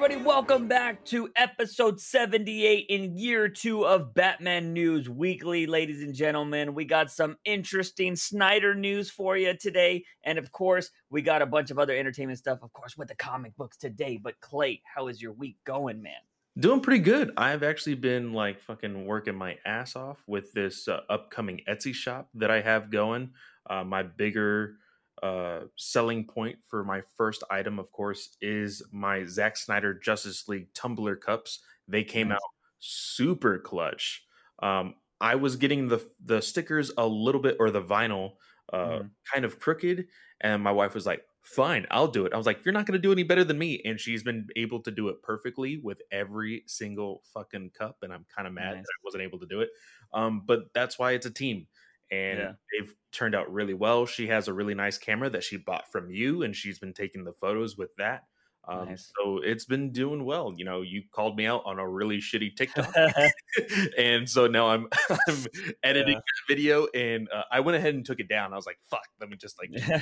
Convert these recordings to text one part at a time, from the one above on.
everybody? Welcome back to episode 78 in year two of Batman News Weekly. Ladies and gentlemen, we got some interesting Snyder news for you today. And of course, we got a bunch of other entertainment stuff, of course, with the comic books today. But Clay, how is your week going, man? Doing pretty good. I've actually been like fucking working my ass off with this uh, upcoming Etsy shop that I have going. Uh, my bigger uh, selling point for my first item, of course, is my Zack Snyder Justice League tumbler cups. They came Nice. out super clutch. Um, I was getting the the stickers a little bit or the vinyl uh, Mhm. kind of crooked, and my wife was like, "Fine, I'll do it." I was like, "You're not going to do any better than me," and she's been able to do it perfectly with every single fucking cup, and I'm kind of mad Nice. that I wasn't able to do it. Um, but that's why it's a team and Yeah. they've turned out really well. She has a really nice camera that she bought from you, and she's been taking the photos with that. Um, Nice. So it's been doing well. You know, you called me out on a really shitty TikTok, and so now I'm I'm editing Yeah. that video, and uh, I went ahead and took it down. I was like, "Fuck, let me just like turn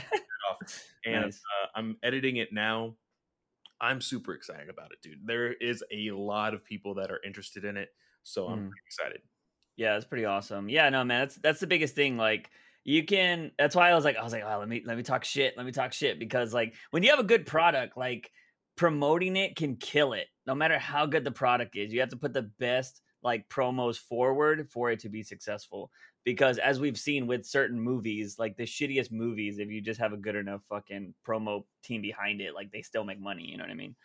it off." And Nice. uh, I'm editing it now. I'm super excited about it, dude. There is a lot of people that are interested in it, so I'm Mm. pretty excited. Yeah, that's pretty awesome. Yeah, no, man, that's that's the biggest thing. Like, you can. That's why I was like, I was like, oh, let me let me talk shit. Let me talk shit because like when you have a good product, like promoting it can kill it. No matter how good the product is, you have to put the best like promos forward for it to be successful. Because as we've seen with certain movies, like the shittiest movies, if you just have a good enough fucking promo team behind it, like they still make money. You know what I mean?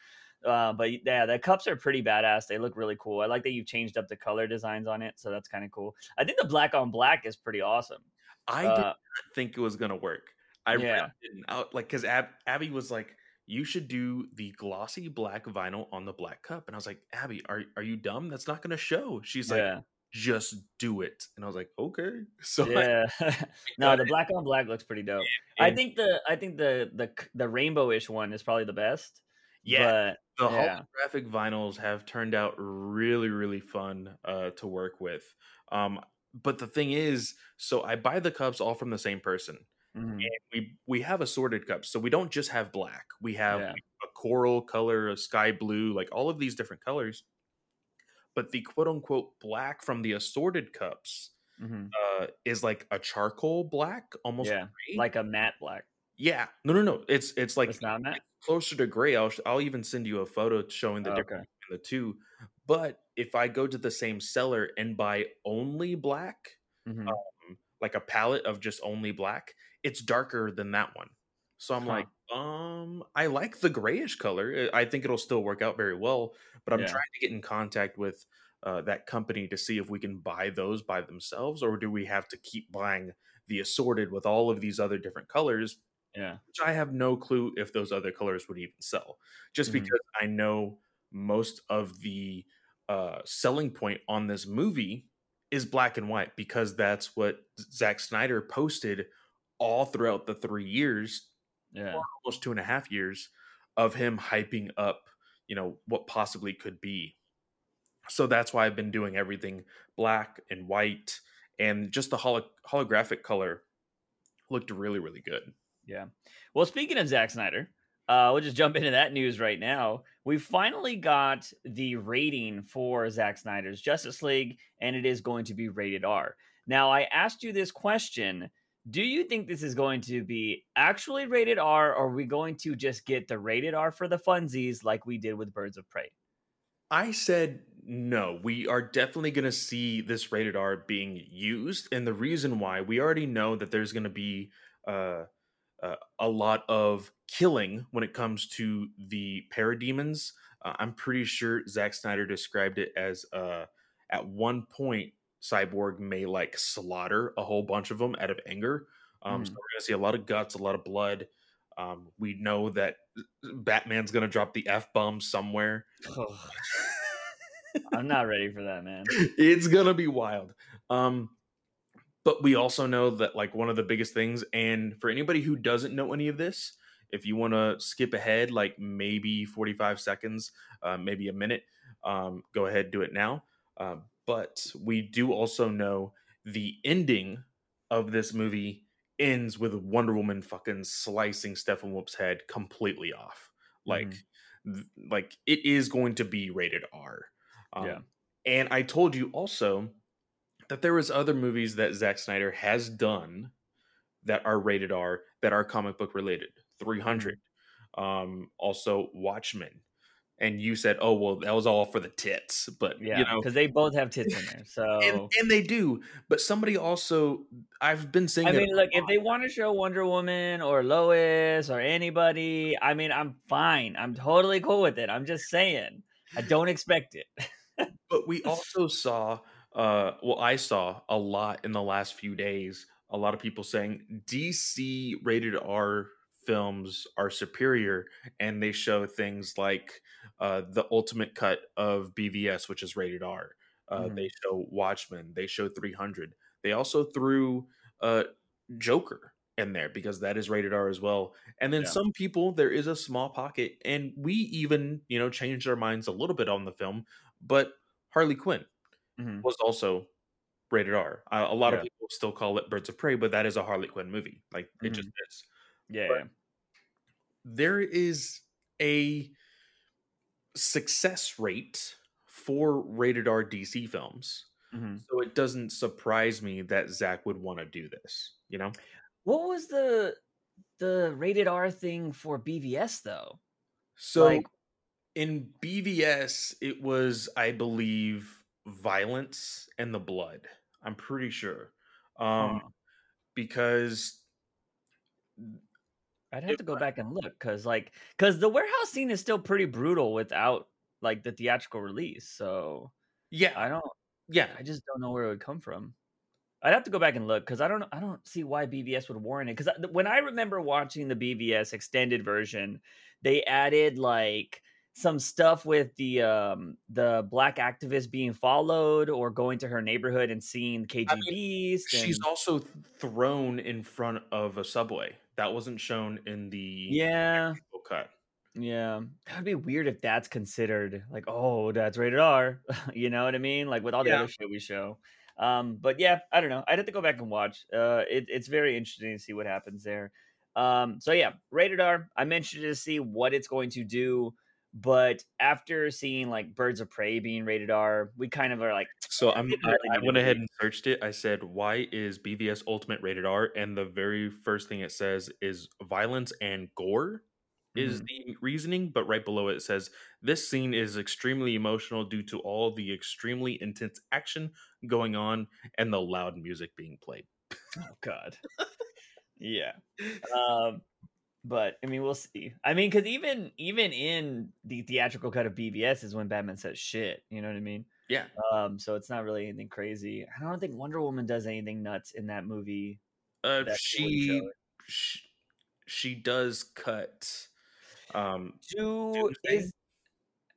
Uh, but yeah, the cups are pretty badass. They look really cool. I like that you've changed up the color designs on it, so that's kind of cool. I think the black on black is pretty awesome. I did Uh, not think it was gonna work. I really Yeah. didn't. I, like because Ab- Abby was like, "You should do the glossy black vinyl on the black cup," and I was like, "Abby, are are you dumb? That's not gonna show." She's like, yeah, "Just do it," and I was like, "Okay." So I- yeah. no, the black on black looks pretty dope. I think the I think the the the rainbowish one is probably the best. Yeah, but the yeah. holographic vinyls have turned out really really fun uh, to work with. Um, but the thing is, so I buy the cups all from the same person. Mhm. and we we have assorted cups so we don't just have black we have Yeah. a coral color a sky blue like all of these different colors but the quote unquote black from the assorted cups Mhm. uh is like a charcoal black almost yeah, gray. like a matte black. Yeah no no no it's it's like it's not matte. closer to gray i'll, I'll even send you a photo showing the Oh, difference okay. between the two but if i go to the same seller and buy only black Mhm. um, like a palette of just only black, it's darker than that one. So I'm Huh. like, um, I like the grayish color. I I think it'll still work out very well, but I'm Yeah. trying to get in contact with uh, that company to see if we can buy those by themselves, or do we have to keep buying the assorted with all of these other different colors? Yeah, Which I have no clue if those other colors would even sell, just Mhm. because I know most of the uh, selling point on this movie is black and white because that's what Zack Snyder posted all throughout the three years, yeah, almost two and a half years of him hyping up, you know, what possibly could be. So that's why I've been doing everything black and white, and just the holo- holographic color looked really, really good. Yeah. Well, speaking of Zack Snyder, uh, we'll just jump into that news right now. We finally got the rating for Zack Snyder's Justice League, and it is going to be rated R. Now, I asked you this question. Do you think this is going to be actually rated R, or are we going to just get the rated R for the funsies like we did with Birds of Prey? I said no. We are definitely going to see this rated R being used, and the reason why we already know that there's going to be uh, uh, a lot of killing when it comes to the parademons. Uh, I'm pretty sure Zack Snyder described it as uh, at one point Cyborg may like slaughter a whole bunch of them out of anger. Um, So Mm. we're going to see a lot of guts, a lot of blood. Um, we know that Batman's going to drop the f bomb somewhere. I'm not ready for that, man. it's gonna be wild. Um, but we also know that like one of the biggest things, and for anybody who doesn't know any of this, if you want to skip ahead, like maybe 45 seconds, uh, maybe a minute, um, go ahead, do it now. Uh, but we do also know the ending of this movie ends with Wonder Woman fucking slicing Steppenwolf's head completely off. Like Mhm. th- like it is going to be rated R. Um, Yeah. And I told you also that there was other movies that Zack Snyder has done that are rated R that are comic book related. 300. Um, also Watchmen. And you said, "Oh, well, that was all for the tits." But Yeah, you know, because they both have tits in there. So and, and they do. But somebody also, I've been saying, I mean, look, if they want to show Wonder Woman or Lois or anybody, I mean, I'm fine. I'm totally cool with it. I'm just saying, I don't expect it. but we also saw uh well i saw a lot in the last few days a lot of people saying dc rated r films are superior and they show things like uh the ultimate cut of bvs which is rated r uh Mhm. they show watchmen they show 300 they also threw uh joker in there because that is rated r as well and then Yeah. some people there is a small pocket and we even you know changed our minds a little bit on the film but harley quinn Mhm. was also rated R. Uh, a lot of people still call it Birds of Prey, but that is a Harley Quinn movie. Like it just is. Yeah, But- yeah. There is a success rate for rated R DC films. Mhm. So it doesn't surprise me that Zack would want to do this, you know? What was the the rated R thing for BVS though? So Like- in BVS, it was, I believe, violence and the blood. I'm pretty sure. Um, because I'd have it- to go back and look because, like, because the warehouse scene is still pretty brutal without like the theatrical release. So yeah, I don't, yeah, I just don't know where it would come from. I'd have to go back and look because I don't, I don't see why BVS would warrant it. Because when I remember watching the BVS extended version, they added like some stuff with the um the black activist being followed or going to her neighborhood and seeing KG Beast. She's and- also thrown in front of a subway. That wasn't shown in the yeah. cut. Yeah, that'd be weird if that's considered like, oh, that's rated R. you know what I mean? Like with all the Yeah. other shit we show. Um, but yeah, I don't know. I'd have to go back and watch. Uh, it, it's very interesting to see what happens there. Um, so yeah, rated R. I mentioned it to see what it's going to do, but after seeing like Birds of Prey being rated R, we kind of are like, So I'm, didn't I, I went ahead and searched it. I said, "Why is BVS Ultimate rated R?" And the very first thing it says is violence and gore is Mhm. the reasoning. But right below it says this scene is extremely emotional due to all the extremely intense action going on and the loud music being played. oh god, yeah. Um, but I mean, we'll see. I mean, because even even in the theatrical cut of BVS is when Batman says shit. You know what I mean? Yeah. Um, so it's not really anything crazy. I don't think Wonder Woman does anything nuts in that movie. Uh, that she, she she does cut. Um, Do is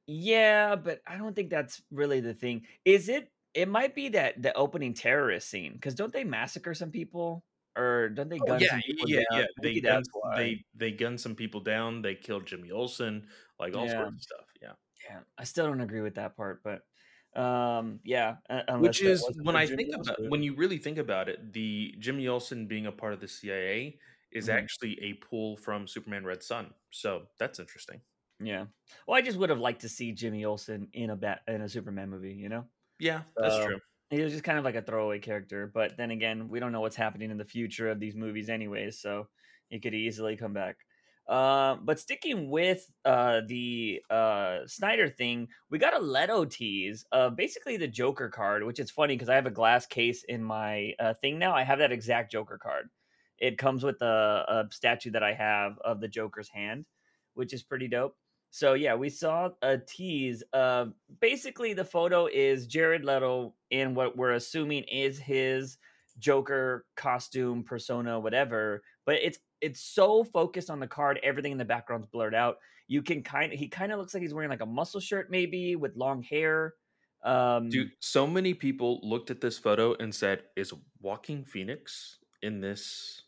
yeah, but I don't think that's really the thing. Is it? It might be that the opening terrorist scene because don't they massacre some people or don't they Oh, yeah, some people yeah, down? yeah. They gun, that's why. they they gun some people down. They killed Jimmy Olsen, like all Yeah. sorts of stuff. Yeah, Yeah, I still don't agree with that part, but um, yeah. which is when I Jimmy think about Olsen. when you really think about it, the Jimmy Olsen being a part of the CIA is Mhm. actually a pull from Superman Red Sun. So that's interesting. Yeah. Well, I just would have liked to see Jimmy Olsen in a bat in a Superman movie. You know, Yeah, that's So, true. He was just kind of like a throwaway character. But then again, we don't know what's happening in the future of these movies, anyways. So he could easily come back. Uh, but sticking with uh, the uh, Snyder thing, we got a Leto tease of basically the Joker card, which is funny because I have a glass case in my uh, thing now. I have that exact Joker card. It comes with a, a statue that I have of the Joker's hand, which is pretty dope. So yeah, we saw a tease of basically the photo is Jared Leto in what we're assuming is his Joker costume, persona, whatever. But it's it's so focused on the card, everything in the background's blurred out. You can kind of he kind of looks like he's wearing like a muscle shirt, maybe with long hair. Um, Dude, so many people looked at this photo and said, "Is Joaquin Phoenix in this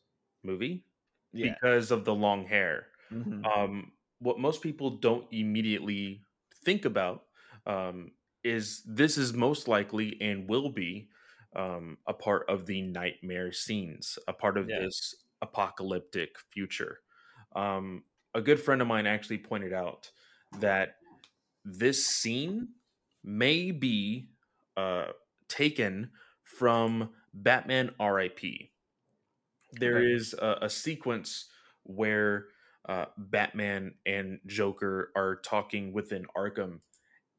movie?" yeah, Because of the long hair. mhm, um, what most people don't immediately think about um, is this is most likely and will be um, a part of the nightmare scenes, a part of Yeah. this apocalyptic future. Um, a good friend of mine actually pointed out that this scene may be uh, taken from Batman R.I.P. There is a, a sequence where uh, Batman and Joker are talking within Arkham,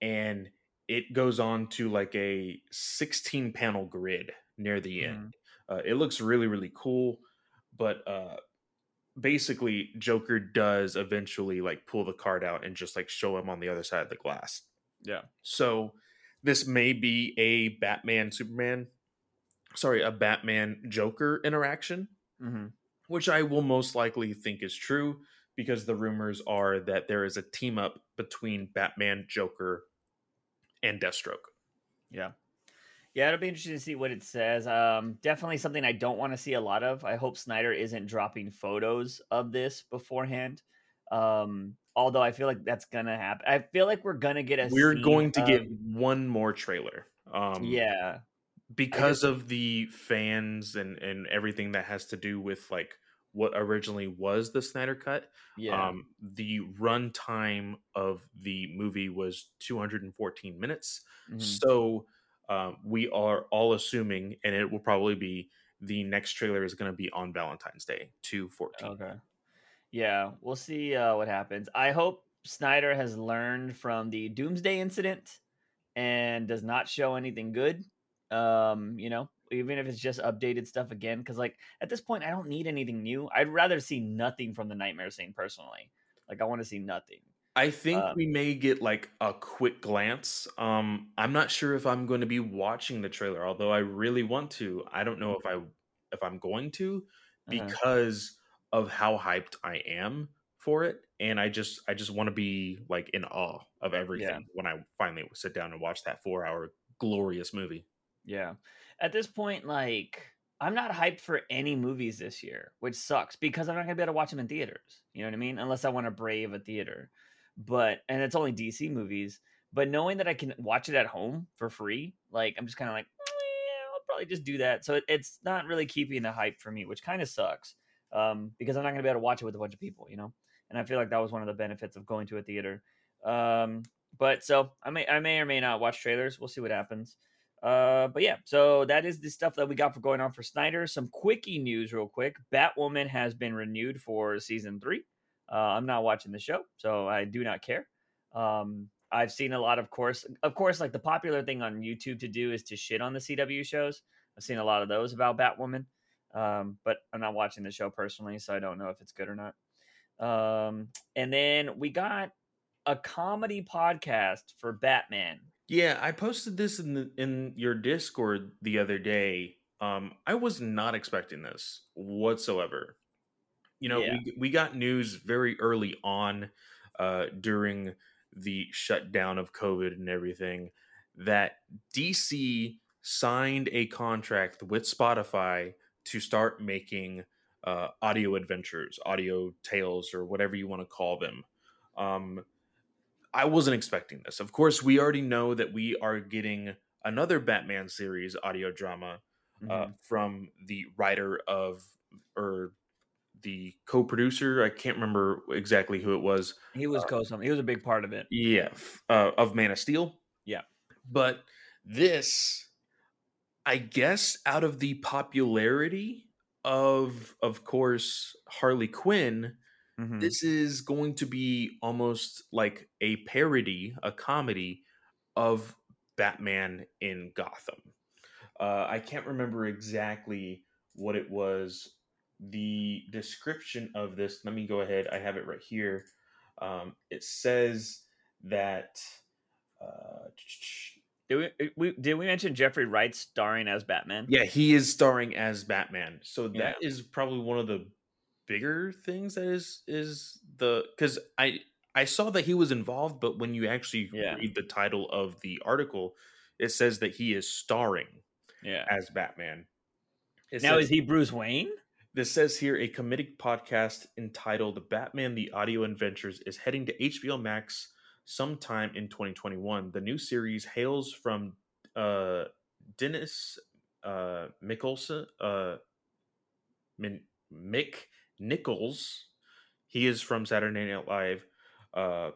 and it goes on to like a 16 panel grid near the end. Uh, it looks really, really cool, but uh, basically, Joker does eventually like pull the card out and just like show him on the other side of the glass. Yeah. So this may be a Batman Superman, sorry, a Batman Joker interaction, hmm which I will most likely think is true because the rumors are that there is a team up between Batman, Joker, and Deathstroke. Yeah. Yeah, it'll be interesting to see what it says. Um, definitely something I don't want to see a lot of. I hope Snyder isn't dropping photos of this beforehand. Um, although I feel like that's gonna happen. I feel like we're gonna get a. We're going to get one more trailer. Um, yeah, because of the fans and and everything that has to do with like what originally was the Snyder cut. yeah, Um, the runtime of the movie was 214 minutes. mhm. So um, we are all assuming, and it will probably be the next trailer is going to be on Valentine's Day, 214. okay. Yeah, we'll see uh, what happens. I hope Snyder has learned from the Doomsday incident and does not show anything good. Um, you know, even if it's just updated stuff again, because like at this point, I don't need anything new. I'd rather see nothing from the Nightmare scene personally. Like I want to see nothing. I think Um, we may get like a quick glance. Um, I'm not sure if I'm going to be watching the trailer, although I really want to. I don't know if I if I'm going to Uh-huh. because of how hyped I am for it, and I just I just want to be like in awe of everything when I finally sit down and watch that four hour glorious movie. Yeah. At this point, like I'm not hyped for any movies this year, which sucks because I'm not gonna be able to watch them in theaters. You know what I mean? Unless I want to brave a theater. But and it's only DC movies. But knowing that I can watch it at home for free, like I'm just kind of like, "Eh, yeah, I'll probably just do that. So it, it's not really keeping the hype for me, which kind of sucks. Um, because I'm not gonna be able to watch it with a bunch of people, you know. And I feel like that was one of the benefits of going to a theater. Um, but so I may I may or may not watch trailers. We'll see what happens. Uh, but yeah, so that is the stuff that we got for going on for Snyder. Some quickie news, real quick. Batwoman has been renewed for season three. Uh, I'm not watching the show, so I do not care. Um, I've seen a lot of course, of course, like the popular thing on YouTube to do is to shit on the CW shows. I've seen a lot of those about Batwoman, um, but I'm not watching the show personally, so I don't know if it's good or not. Um, and then we got a comedy podcast for Batman. Yeah, I posted this in the, in your Discord the other day. Um, I was not expecting this whatsoever. You know, Yeah. we we got news very early on uh, during the shutdown of COVID and everything that DC signed a contract with Spotify to start making uh, audio adventures, audio tales, or whatever you want to call them. Um, I wasn't expecting this. Of course, we already know that we are getting another Batman series audio drama uh, Mhm. from the writer of or the co-producer. I can't remember exactly who it was. He was uh, co He was a big part of it. Yeah, uh, of Man of Steel. Yeah. but this, I guess, out of the popularity of, of course, Harley Quinn, Mhm. this is going to be almost like a parody, a comedy of Batman in Gotham. Uh, I can't remember exactly what it was. The description of this, let me go ahead. I have it right here. Um, it says that. Uh, Did we, we did we mention Jeffrey Wright starring as Batman? yeah, he is starring as Batman. So Yeah. that is probably one of the bigger things that is is the because I I saw that he was involved, but when you actually Yeah. read the title of the article, it says that he is starring Yeah. as Batman. It Now says- is he Bruce Wayne? This says here a comedic podcast entitled Batman the Audio Adventures is heading to HBO Max sometime in 2021. The new series hails from uh, Dennis uh, Mickelson, uh, Min- Mick Nichols. He is from Saturday Night Live. Uh,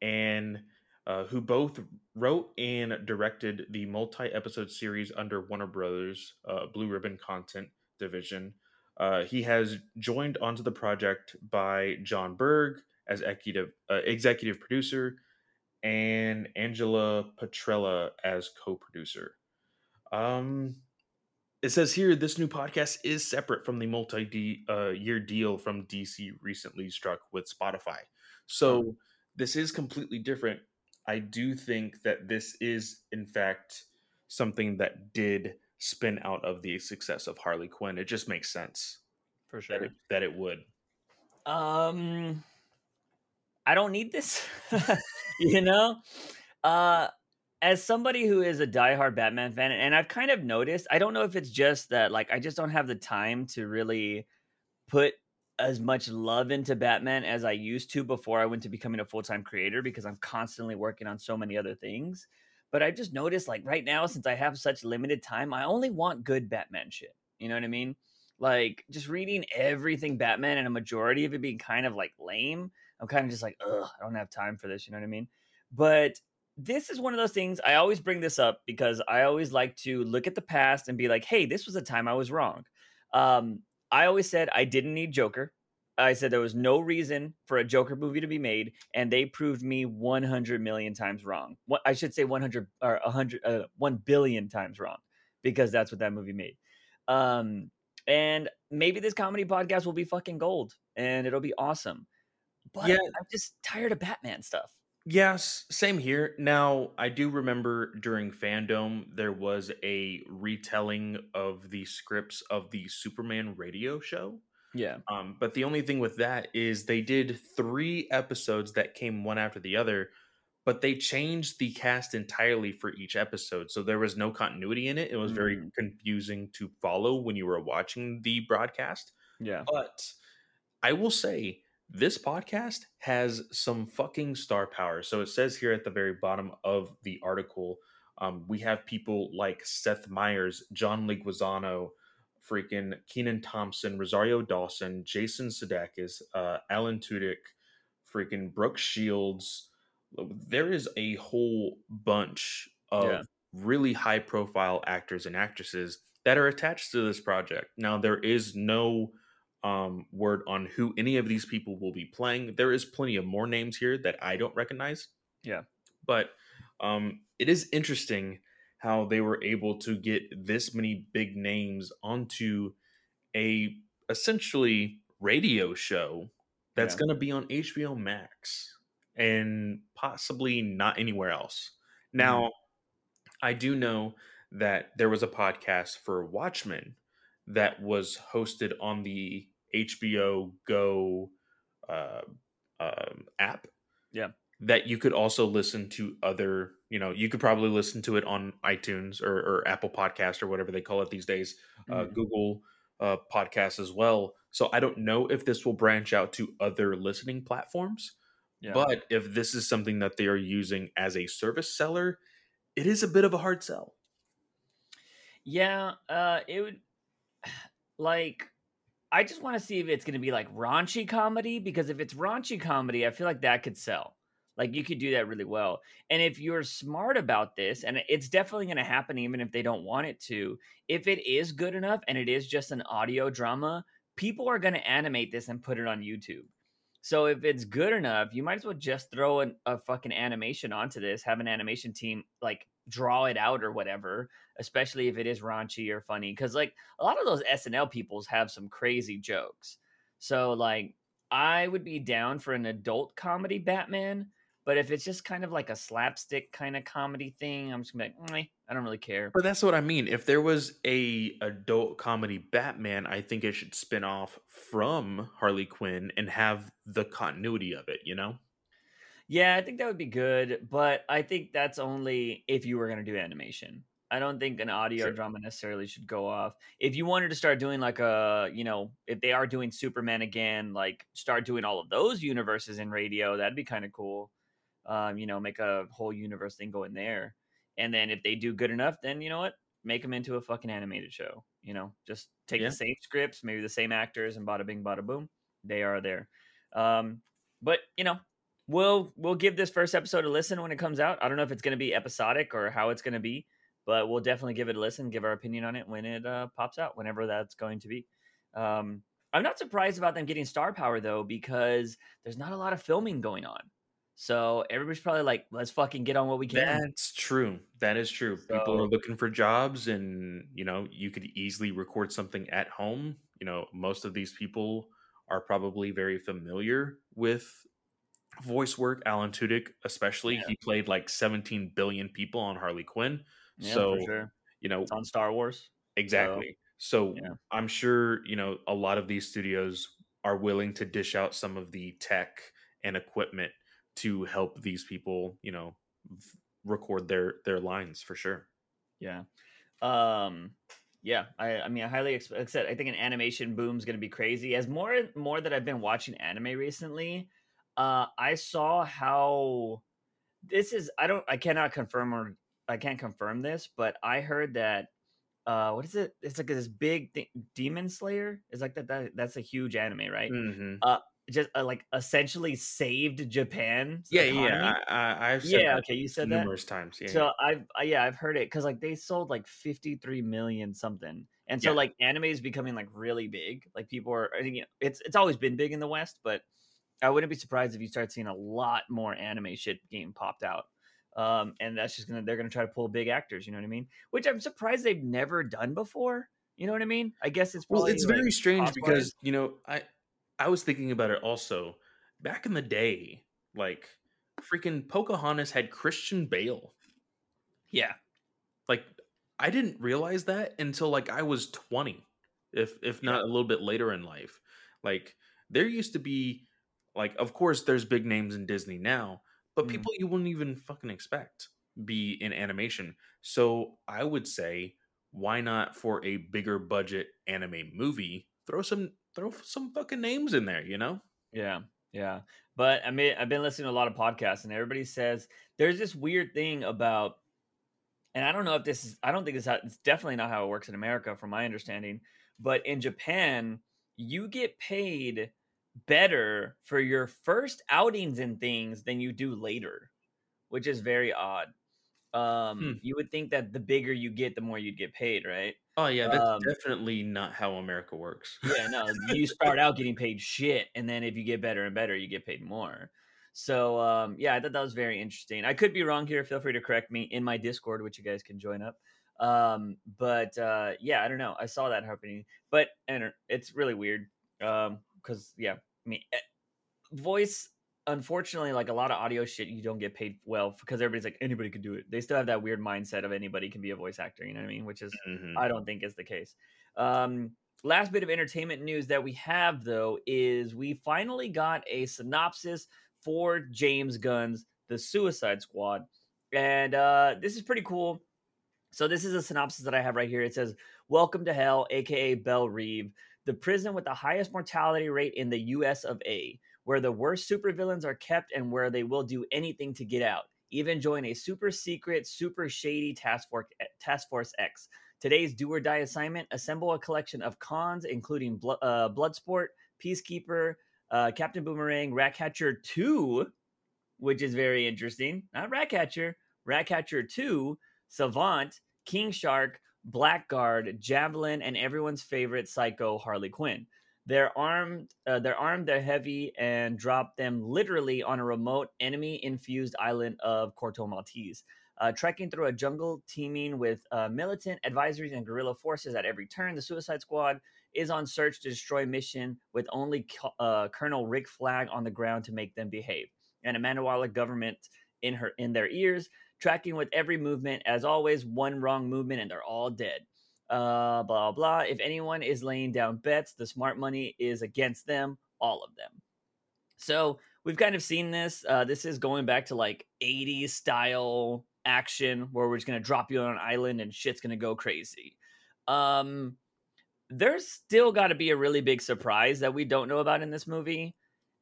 and uh, who both wrote and directed the multi-episode series under Warner Brothers uh, Blue Ribbon Content Division. Uh, he has joined onto the project by Jon Berg as executive uh, executive producer and Angela Petrella as co-producer. Um, it says here this new podcast is separate from the multi-year uh, deal from DC recently struck with Spotify. So this is completely different I do think that this is, in fact, something that did spin out of the success of Harley Quinn. It just makes sense for sure that it, that it would. Um, I don't need this, you know. Uh, as somebody who is a diehard Batman fan, and I've kind of noticed, I don't know if it's just that, like, I just don't have the time to really put as much love into Batman as I used to before I went to becoming a full time creator because I'm constantly working on so many other things. But I've just noticed, like right now, since I have such limited time, I only want good Batman shit. You know what I mean? Like just reading everything Batman and a majority of it being kind of like lame. I'm kind of just like, ugh, I don't have time for this. You know what I mean? But this is one of those things I always bring this up because I always like to look at the past and be like, hey, this was a time I was wrong. Um, I always said I didn't need Joker. I said there was no reason for a Joker movie to be made, and they proved me 100 million times wrong. What I should say 100 or 100 uh, 1 billion times wrong because that's what that movie made. Um, and maybe this comedy podcast will be fucking gold and it'll be awesome. But yeah. I'm just tired of Batman stuff. Yes, same here. Now, I do remember during fandom there was a retelling of the scripts of the Superman radio show. Yeah. Um, but the only thing with that is they did three episodes that came one after the other, but they changed the cast entirely for each episode. So there was no continuity in it. It was very mm. confusing to follow when you were watching the broadcast. Yeah. But I will say this podcast has some fucking star power. So it says here at the very bottom of the article, um, we have people like Seth Meyers, John Leguizamo, freaking Kenan Thompson, Rosario Dawson, Jason Sudeikis, uh, Alan Tudyk, freaking Brooke Shields. There is a whole bunch of yeah. really high profile actors and actresses that are attached to this project. Now there is no um, word on who any of these people will be playing. There is plenty of more names here that I don't recognize. Yeah. But um, it is interesting how they were able to get this many big names onto a essentially radio show that's yeah. going to be on HBO Max and possibly not anywhere else. Now, mm-hmm. I do know that there was a podcast for Watchmen that was hosted on the HBO Go uh, um, app. Yeah. That you could also listen to other, you know, you could probably listen to it on iTunes or, or Apple Podcast or whatever they call it these days, uh, mm-hmm. uh, Google uh, Podcasts as well. So I don't know if this will branch out to other listening platforms. Yeah. But if this is something that they are using as a service seller, it is a bit of a hard sell. Yeah, uh, it would like I just want to see if it's going to be like raunchy comedy because if it's raunchy comedy, I feel like that could sell. Like you could do that really well. And if you're smart about this, and it's definitely going to happen even if they don't want it to, if it is good enough and it is just an audio drama, people are going to animate this and put it on YouTube. So if it's good enough, you might as well just throw an, a fucking animation onto this, have an animation team like draw it out or whatever, especially if it is raunchy or funny. Cause like a lot of those SNL peoples have some crazy jokes. So like I would be down for an adult comedy Batman, but if it's just kind of like a slapstick kind of comedy thing, I'm just gonna be like, I don't really care. But that's what I mean. If there was a adult comedy Batman, I think it should spin off from Harley Quinn and have the continuity of it, you know? Yeah, I think that would be good, but I think that's only if you were going to do animation. I don't think an audio sure. drama necessarily should go off. If you wanted to start doing like a, you know, if they are doing Superman again, like start doing all of those universes in radio, that'd be kind of cool. Um, you know, make a whole universe thing go in there. And then if they do good enough, then you know what? Make them into a fucking animated show. You know, just take yeah. the same scripts, maybe the same actors, and bada bing, bada boom, they are there. Um, but you know, we'll we'll give this first episode a listen when it comes out. I don't know if it's going to be episodic or how it's going to be, but we'll definitely give it a listen, give our opinion on it when it uh, pops out, whenever that's going to be. Um, I'm not surprised about them getting star power though, because there's not a lot of filming going on. So everybody's probably like, let's fucking get on what we can. That's true. That is true. So, People are looking for jobs, and you know, you could easily record something at home. You know, most of these people are probably very familiar with voice work. Alan Tudyk, especially, yeah. he played like 17 billion people on Harley Quinn. Yeah, so, sure. you know, it's on Star Wars. Exactly. So, so yeah. I'm sure, you know, a lot of these studios are willing to dish out some of the tech and equipment to help these people, you know, record their their lines for sure. Yeah. Um yeah, I I mean I highly expect I think an animation boom is going to be crazy. As more more that I've been watching anime recently, uh I saw how this is I don't I cannot confirm or I can't confirm this, but I heard that uh what is it it's like this big thing, demon slayer is like that, that that's a huge anime right mm-hmm. uh just uh, like essentially saved Japan. Yeah, economy. yeah, I, have yeah. Okay, you said numerous that? times. Yeah, so I've uh, yeah I've heard it because like they sold like fifty three million something, and so yeah. like anime is becoming like really big. Like people are, I think it's it's always been big in the West, but I wouldn't be surprised if you start seeing a lot more anime shit getting popped out. Um, and that's just gonna they're gonna try to pull big actors. You know what I mean? Which I'm surprised they've never done before. You know what I mean? I guess it's well, it's very strange because you know I I was thinking about it also. Back in the day, like freaking Pocahontas had Christian Bale. Yeah. Like I didn't realize that until like I was 20, if if not yeah. a little bit later in life. Like there used to be like of course there's big names in Disney now, but mm. people you wouldn't even fucking expect be in animation. So I would say why not for a bigger budget anime movie throw some throw some fucking names in there, you know? Yeah, yeah. But I mean, I've been listening to a lot of podcasts, and everybody says there's this weird thing about, and I don't know if this is, I don't think it's, how, it's definitely not how it works in America, from my understanding. But in Japan, you get paid better for your first outings and things than you do later, which is very odd. Um, hmm. you would think that the bigger you get, the more you'd get paid, right? Oh yeah, that's um, definitely not how America works. yeah, no, you start out getting paid shit, and then if you get better and better, you get paid more. So um, yeah, I thought that was very interesting. I could be wrong here. Feel free to correct me in my Discord, which you guys can join up. Um, but uh, yeah, I don't know. I saw that happening, but and it's really weird. Um, because yeah, I mean, eh, voice unfortunately, like a lot of audio shit, you don't get paid well because everybody's like anybody could do it. They still have that weird mindset of anybody can be a voice actor. You know what I mean? Which is mm-hmm. I don't think is the case. Um, last bit of entertainment news that we have though is we finally got a synopsis for James Gunn's The Suicide Squad, and uh, this is pretty cool. So this is a synopsis that I have right here. It says, "Welcome to Hell, aka Belle Reve." The prison with the highest mortality rate in the US of A where the worst supervillains are kept and where they will do anything to get out. Even join a super secret, super shady task force, task force X. Today's do or die assignment assemble a collection of cons, including Blo- uh, Bloodsport, Peacekeeper, uh, Captain Boomerang, Ratcatcher 2, which is very interesting. Not Ratcatcher, Ratcatcher 2, Savant, King Shark, Blackguard, Javelin, and everyone's favorite psycho Harley Quinn. They're armed. Uh, they're armed. They're heavy, and drop them literally on a remote enemy-infused island of Corto Maltese. Uh, trekking through a jungle teeming with uh, militant advisories and guerrilla forces at every turn, the Suicide Squad is on search to destroy mission with only uh, Colonel Rick Flag on the ground to make them behave, and Amanda Waller government in her in their ears, tracking with every movement. As always, one wrong movement and they're all dead uh, blah, blah. If anyone is laying down bets, the smart money is against them, all of them. So we've kind of seen this. Uh, this is going back to like 80s style action where we're just going to drop you on an island and shit's going to go crazy. Um, there's still got to be a really big surprise that we don't know about in this movie.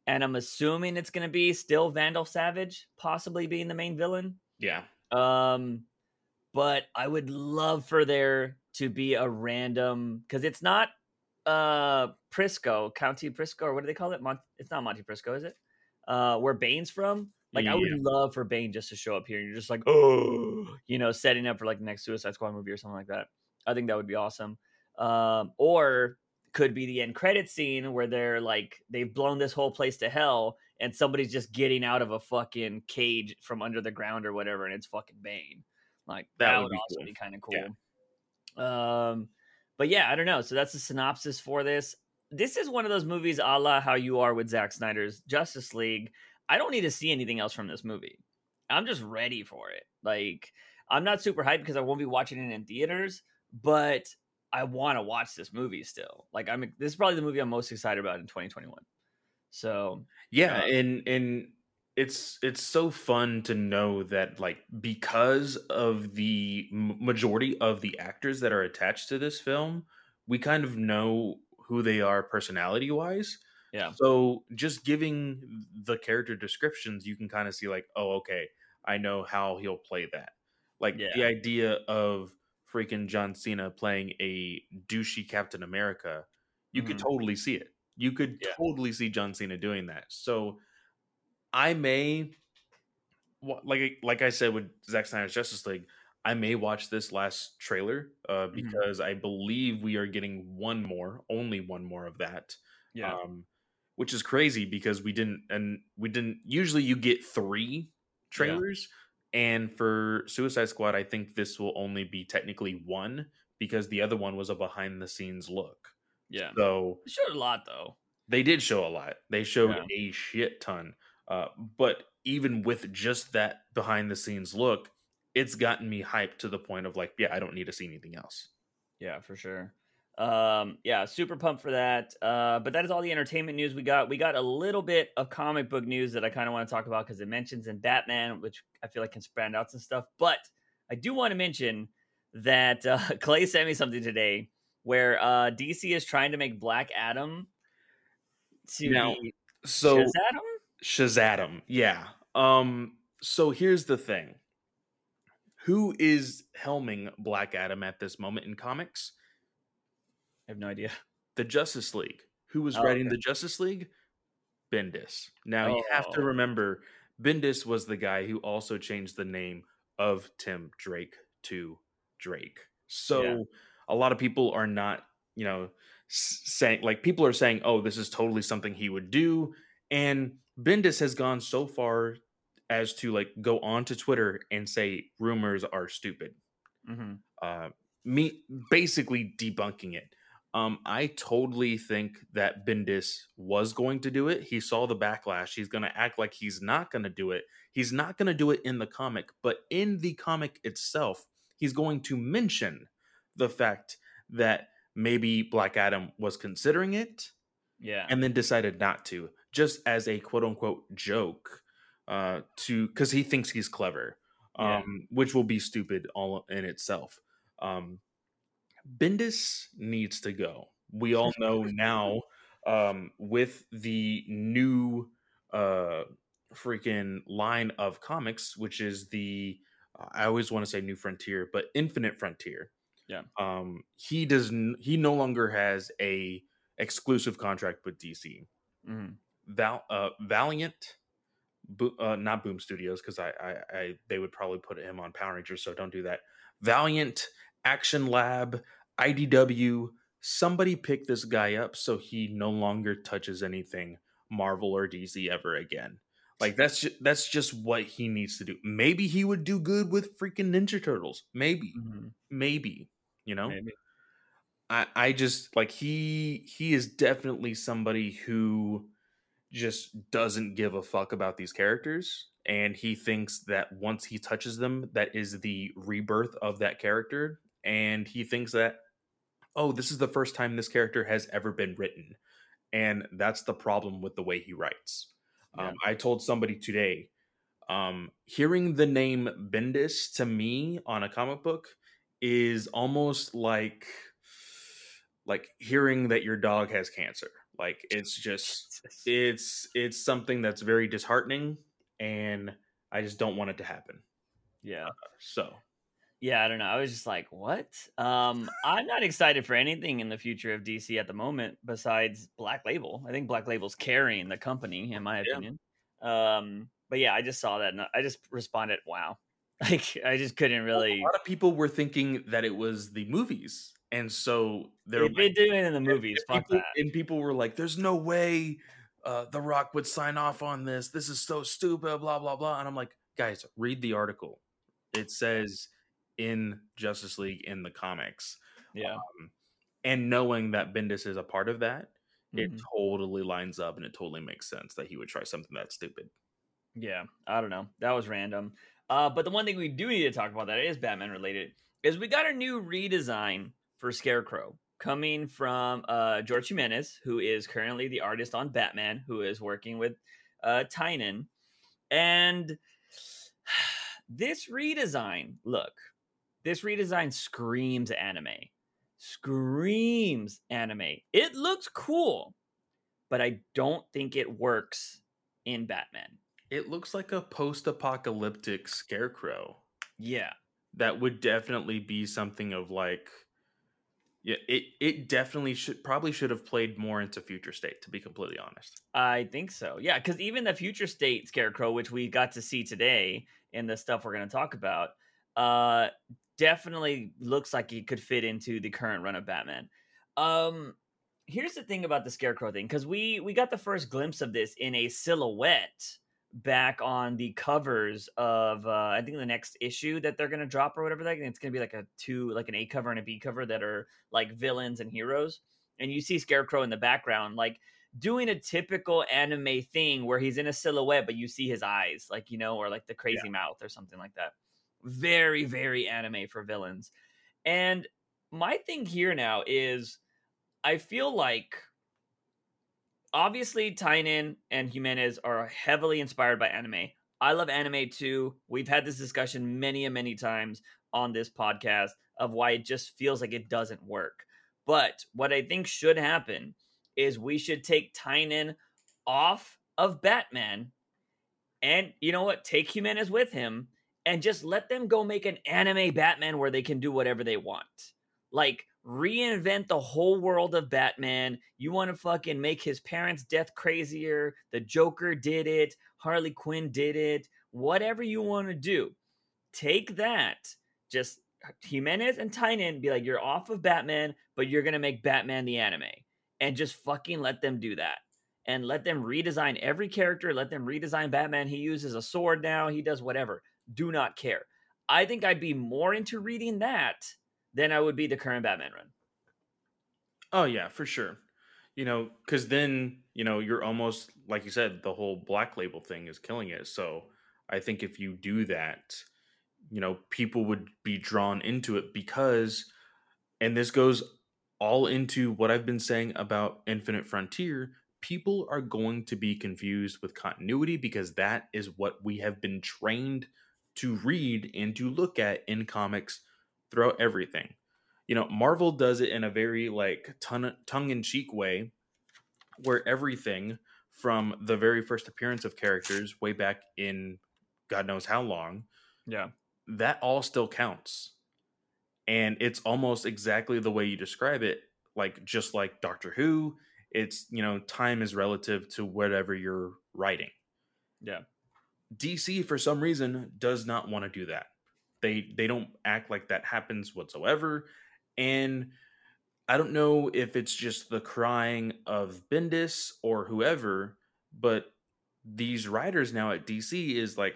And I'm assuming it's going to be still Vandal Savage, possibly being the main villain. Yeah. Um, but I would love for there to be a random because it's not uh Prisco County Prisco or what do they call it? It's not Monte Prisco, is it? uh, where Bane's from. Like, I would love for Bane just to show up here and you're just like, oh, you know, setting up for like the next Suicide Squad movie or something like that. I think that would be awesome. Um, or could be the end credit scene where they're like they've blown this whole place to hell and somebody's just getting out of a fucking cage from under the ground or whatever and it's fucking Bane. Like That that, would would, be also cool. be kind of Yeah. cool. Um but yeah, I don't know. So that's the synopsis for this. This is one of those movies a la how you are with Zack Snyder's Justice League. I don't need to see anything else from this movie. I'm just ready for it. Like I'm not super hyped because I won't be watching it in theaters, but I want to watch this movie still. Like I'm this is probably the movie I'm most excited about in 2021. So yeah Uh, and and it's it's so fun to know that like because of the majority of the actors that are attached to this film we kind of know who they are personality wise Yeah. so just giving the character descriptions you can kind of see like oh okay i know how he'll play that like the idea of freaking john cena playing a douchey captain america you could Mhm. totally see it you could Yeah. totally see John Cena doing that. So I may like like I said with Zack Snyder's Justice League, I may watch this last trailer uh, Mhm. because I believe we are getting one more, only one more of that. yeah. Um, which is crazy because we didn't and we didn't usually you get 3 trailers and for Suicide Squad I think this will only be technically one because the other one was a behind the scenes look. Yeah. So It showed a lot though. they did show a lot. They showed Yeah. a shit ton. Uh, but even with just that behind the scenes look, it's gotten me hyped to the point of like, yeah, I don't need to see anything else. Yeah, for sure. Um, yeah, super pumped for that. Uh, but that is all the entertainment news we got. We got a little bit of comic book news that I kind of want to talk about because it mentions in Batman, which I feel like can spread out some stuff. But I do want to mention that uh, Clay sent me something today where uh, DC is trying to make Black Adam to Now, be So Shazam? Shazam, yeah. Um, so here's the thing. Who is helming Black Adam at this moment in comics? I have no idea. The Justice League. Who was Oh, writing okay. the Justice League? Bendis. Now you have to Oh. remember Bendis was the guy who also changed the name of Tim Drake to Drake. So Yeah. A lot of people are not, you know, saying like people are saying, "Oh, this is totally something he would do." And Bendis has gone so far as to like go on to Twitter and say rumors are stupid hmm uh, me basically debunking it. Um, I totally think that Bendis was going to do it. He saw the backlash. He's going to act like he's not going to do it. He's not going to do it in the comic, but in the comic itself, he's going to mention the fact that maybe Black Adam was considering it Yeah. and then decided not to, just as a quote unquote joke, uh, to because he thinks he's clever, Yeah. um, which will be stupid all in itself. Um, Bendis needs to go. We all know now um, with the new uh, freaking line of comics, which is the I always want to say New Frontier, but Infinite Frontier. Yeah. Um, he does. N- he no longer has a exclusive contract with DC. hmm Val, uh, Valiant, Bo- uh, not Boom Studios, because I, I, I, they would probably put him on Power Rangers, so don't do that. Valiant, Action Lab, IDW, somebody pick this guy up so he no longer touches anything Marvel or DC ever again. Like that's just, that's just what he needs to do. Maybe he would do good with freaking Ninja Turtles. Maybe, hmm maybe you know. Maybe. I, I just like he he is definitely somebody who just doesn't give a fuck about these characters and he thinks that once he touches them that is the rebirth of that character and he thinks that oh this is the first time this character has ever been written and that's the problem with the way he writes Yeah. um, i told somebody today um, hearing the name bendis to me on a comic book is almost like like hearing that your dog has cancer like it's just it's it's something that's very disheartening and i just don't want it to happen yeah. so Yeah, I don't know. I was just like, what? Um, I'm not excited for anything in the future of DC at the moment besides Black Label. I think Black Label's carrying the company, in my Yeah. opinion. Um, but yeah, I just saw that and I just responded, "Wow!" Like I just couldn't really. A lot of people were thinking that it was the movies, and so they're like, doing it in the movies. And, people, and people were like, "There's no way uh, The Rock would sign off on this. This is so stupid." Blah blah blah. And I'm like, guys, read the article. It says in Justice League in the comics. Yeah. Um, and knowing that Bendis is a part of that, mm-hmm. it totally lines up and it totally makes sense that he would try something that stupid. Yeah, I don't know. That was random. Uh, but the one thing we do need to talk about that is Batman related is we got a new redesign for Scarecrow coming from uh, George Jimenez, who is currently the artist on Batman, who is working with uh, Tynion. And this redesign, look, this redesign screams anime. Screams anime. It looks cool, but I don't think it works in Batman. It looks like a post-apocalyptic scarecrow. Yeah. That would definitely be something of like yeah, it it definitely should probably should have played more into future state to be completely honest. I think so. Yeah, cuz even the future state scarecrow which we got to see today in the stuff we're going to talk about uh definitely looks like it could fit into the current run of Batman. Um here's the thing about the scarecrow thing cuz we we got the first glimpse of this in a silhouette back on the covers of uh, I think the next issue that they're gonna drop or whatever. Like it's gonna be like a two, like an A cover and a B cover that are like villains and heroes. And you see Scarecrow in the background, like doing a typical anime thing where he's in a silhouette, but you see his eyes, like you know, or like the crazy yeah. mouth or something like that. Very, very anime for villains. And my thing here now is I feel like obviously Tynion and Jimenez are heavily inspired by anime. I love anime too. We've had this discussion many and many times on this podcast of why it just feels like it doesn't work. But what I think should happen is we should take Tynion off of Batman and you know what? Take Jimenez with him and just let them go make an anime Batman where they can do whatever they want. Like reinvent the whole world of Batman. You want to fucking make his parents' death crazier. The Joker did it. Harley Quinn did it. Whatever you want to do, take that. Just Jimenez and Tynion be like, you're off of Batman, but you're gonna make Batman the anime, and just fucking let them do that. And let them redesign every character. Let them redesign Batman. He uses a sword now. He does whatever. Do not care. I think I'd be more into reading that than I would be the current Batman run. Oh yeah, for sure. You know, because then you know you're almost like you said, the whole black label thing is killing it. So I think if you do that, you know, people would be drawn into it because, and this goes all into what I've been saying about Infinite Frontier. People are going to be confused with continuity because that is what we have been trained to read and to look at in comics throughout everything. You know, Marvel does it in a very like ton- tongue in cheek way where everything from the very first appearance of characters way back in God knows how long, yeah, that all still counts. And it's almost exactly the way you describe it, like just like Doctor Who, it's, you know, time is relative to whatever you're writing. Yeah. DC for some reason does not want to do that. They they don't act like that happens whatsoever. And I don't know if it's just the crying of Bendis or whoever, but these writers now at DC is like,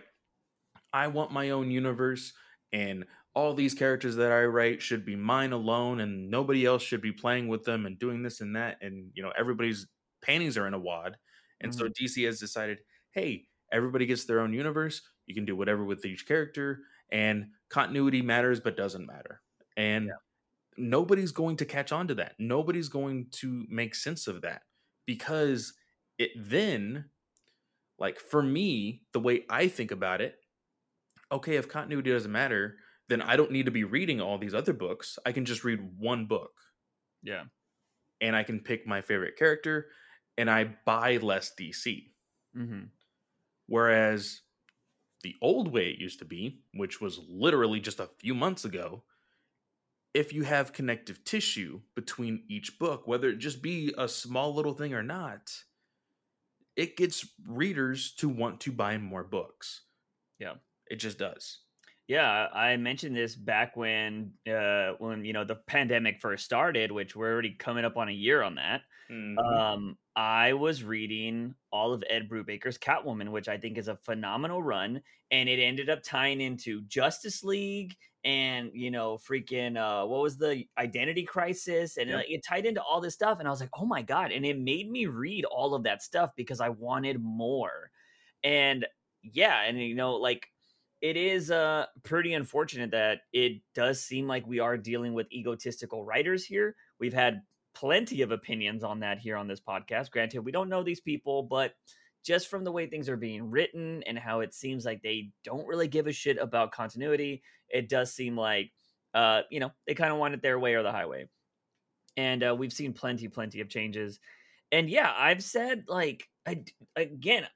I want my own universe, and all these characters that I write should be mine alone, and nobody else should be playing with them and doing this and that. And you know, everybody's panties are in a wad. And mm-hmm. so DC has decided, hey, everybody gets their own universe. You can do whatever with each character and continuity matters but doesn't matter. And yeah. nobody's going to catch on to that. Nobody's going to make sense of that because it then like for me the way i think about it okay if continuity doesn't matter then i don't need to be reading all these other books. I can just read one book. Yeah. And i can pick my favorite character and i buy less dc mm-hmm. whereas the old way it used to be, which was literally just a few months ago, if you have connective tissue between each book, whether it just be a small little thing or not, it gets readers to want to buy more books. Yeah. It just does. Yeah, I mentioned this back when uh when you know the pandemic first started, which we're already coming up on a year on that. Mhm. Um I was reading all of Ed Brubaker's Catwoman, which I think is a phenomenal run, and it ended up tying into Justice League and you know freaking uh what was the Identity Crisis and Yep. like, it tied into all this stuff and I was like, "Oh my god." And it made me read all of that stuff because I wanted more. And yeah, and you know like it is uh pretty unfortunate that it does seem like we are dealing with egotistical writers here. We've had plenty of opinions on that here on this podcast. Granted, we don't know these people, but just from the way things are being written and how it seems like they don't really give a shit about continuity, it does seem like uh, you know, they kind of want it their way or the highway. And uh, we've seen plenty, plenty of changes. And yeah, I've said like I again,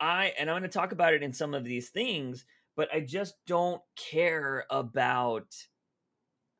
I and I'm going to talk about it in some of these things, but I just don't care about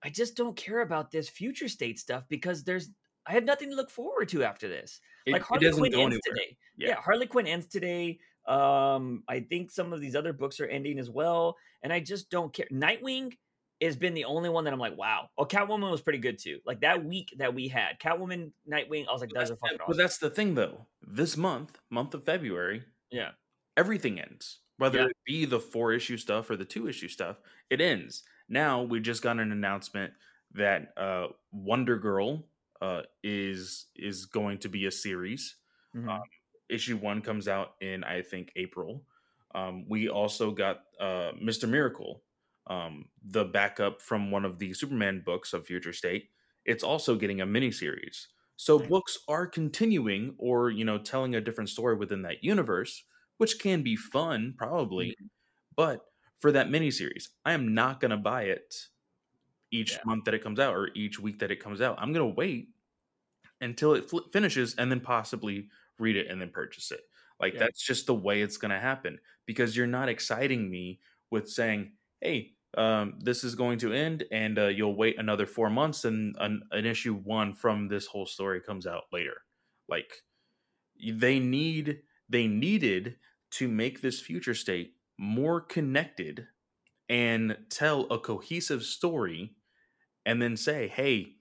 I just don't care about this future state stuff because there's I have nothing to look forward to after this. It, like Harley Quinn ends anywhere. today. Yeah. Yeah. Harley Quinn ends today. Um, I think some of these other books are ending as well, and I just don't care. Nightwing has been the only one that I'm like, wow. Oh, Catwoman was pretty good too. Like that week that we had, Catwoman, Nightwing, I was like, But that's, fucking but awesome. that's the thing, though. This month, month of February, Yeah, everything ends. Whether Yeah. it be the four issue stuff or the two issue stuff, it ends. Now we just got an announcement that uh, Wonder Girl uh, is is going to be a series. Mhm. Um, issue one comes out in I think April. Um, we also got uh, Mr. Miracle, um, the backup from one of the Superman books of Future State. It's also getting a miniseries. So books are continuing, or you know, telling a different story within that universe, which can be fun, probably. Mm-hmm. But for that miniseries, I am not going to buy it each Yeah. month that it comes out or each week that it comes out. I'm going to wait until it fl- finishes and then possibly read it and then purchase it. Like Yeah. that's just the way it's going to happen because you're not exciting me with saying, "Hey, um, this is going to end," and uh, you'll wait another four months and an, an issue one from this whole story comes out later. Like they need they needed to make this future state more connected and tell a cohesive story and then say hey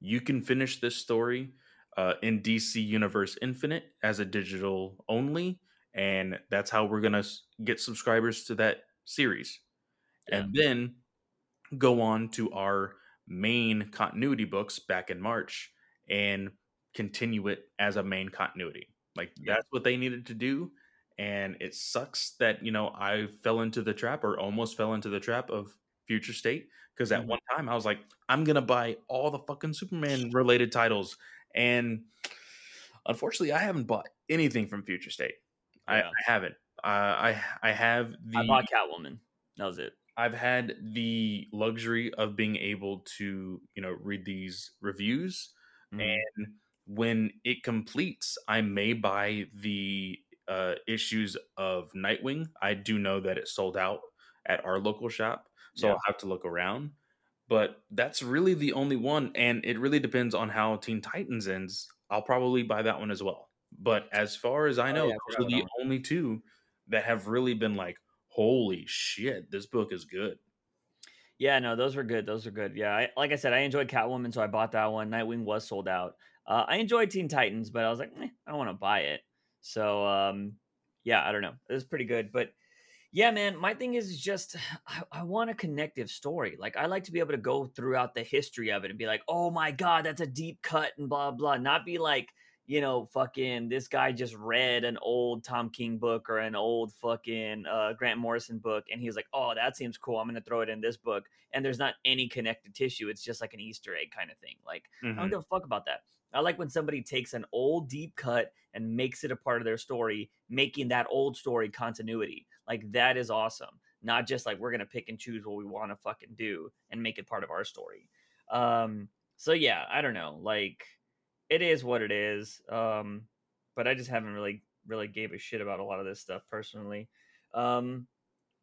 you can finish this story uh, in dc universe infinite as a digital only and that's how we're gonna get subscribers to that series. And then go on to our main continuity books back in march and continue it as a main continuity like Yeah. that's what they needed to do and it sucks that you know i fell into the trap or almost fell into the trap of future state because at Mhm. one time i was like i'm gonna buy all the fucking superman related titles and unfortunately i haven't bought anything from future state I, Yeah. I haven't uh, i i have the I bought Catwoman. That was it. I've had the luxury of being able to, you know, read these reviews Mhm. and when it completes, I may buy the uh, issues of Nightwing. I do know that it sold out at our local shop, so Yeah. I'll have to look around. But that's really the only one, and it really depends on how Teen Titans ends. I'll probably buy that one as well. But as far as I Oh, know, yeah, those are the about only two that have really been like, holy shit, this book is good. Yeah, no, those were good. Those were good. Yeah, I, like I said, I enjoyed Catwoman, so I bought that one. Nightwing was sold out. Uh, I enjoyed Teen Titans, but I was like, eh, I don't want to buy it. So, um, yeah, I don't know. It was pretty good, but yeah, man, my thing is just I, I want a connective story. Like I like to be able to go throughout the history of it and be like, oh my god, that's a deep cut and blah blah. Not be like, you know, fucking this guy just read an old Tom King book or an old fucking uh, Grant Morrison book, and he's like, oh, that seems cool. I'm gonna throw it in this book, and there's not any connected tissue. It's just like an Easter egg kind of thing. Like I Mhm. don't give a fuck about that. I like when somebody takes an old deep cut and makes it a part of their story, making that old story continuity. Like that is awesome. Not just like we're gonna pick and choose what we want to fucking do and make it part of our story. Um, so yeah, I don't know. Like it is what it is. Um, but I just haven't really really gave a shit about a lot of this stuff personally. Um,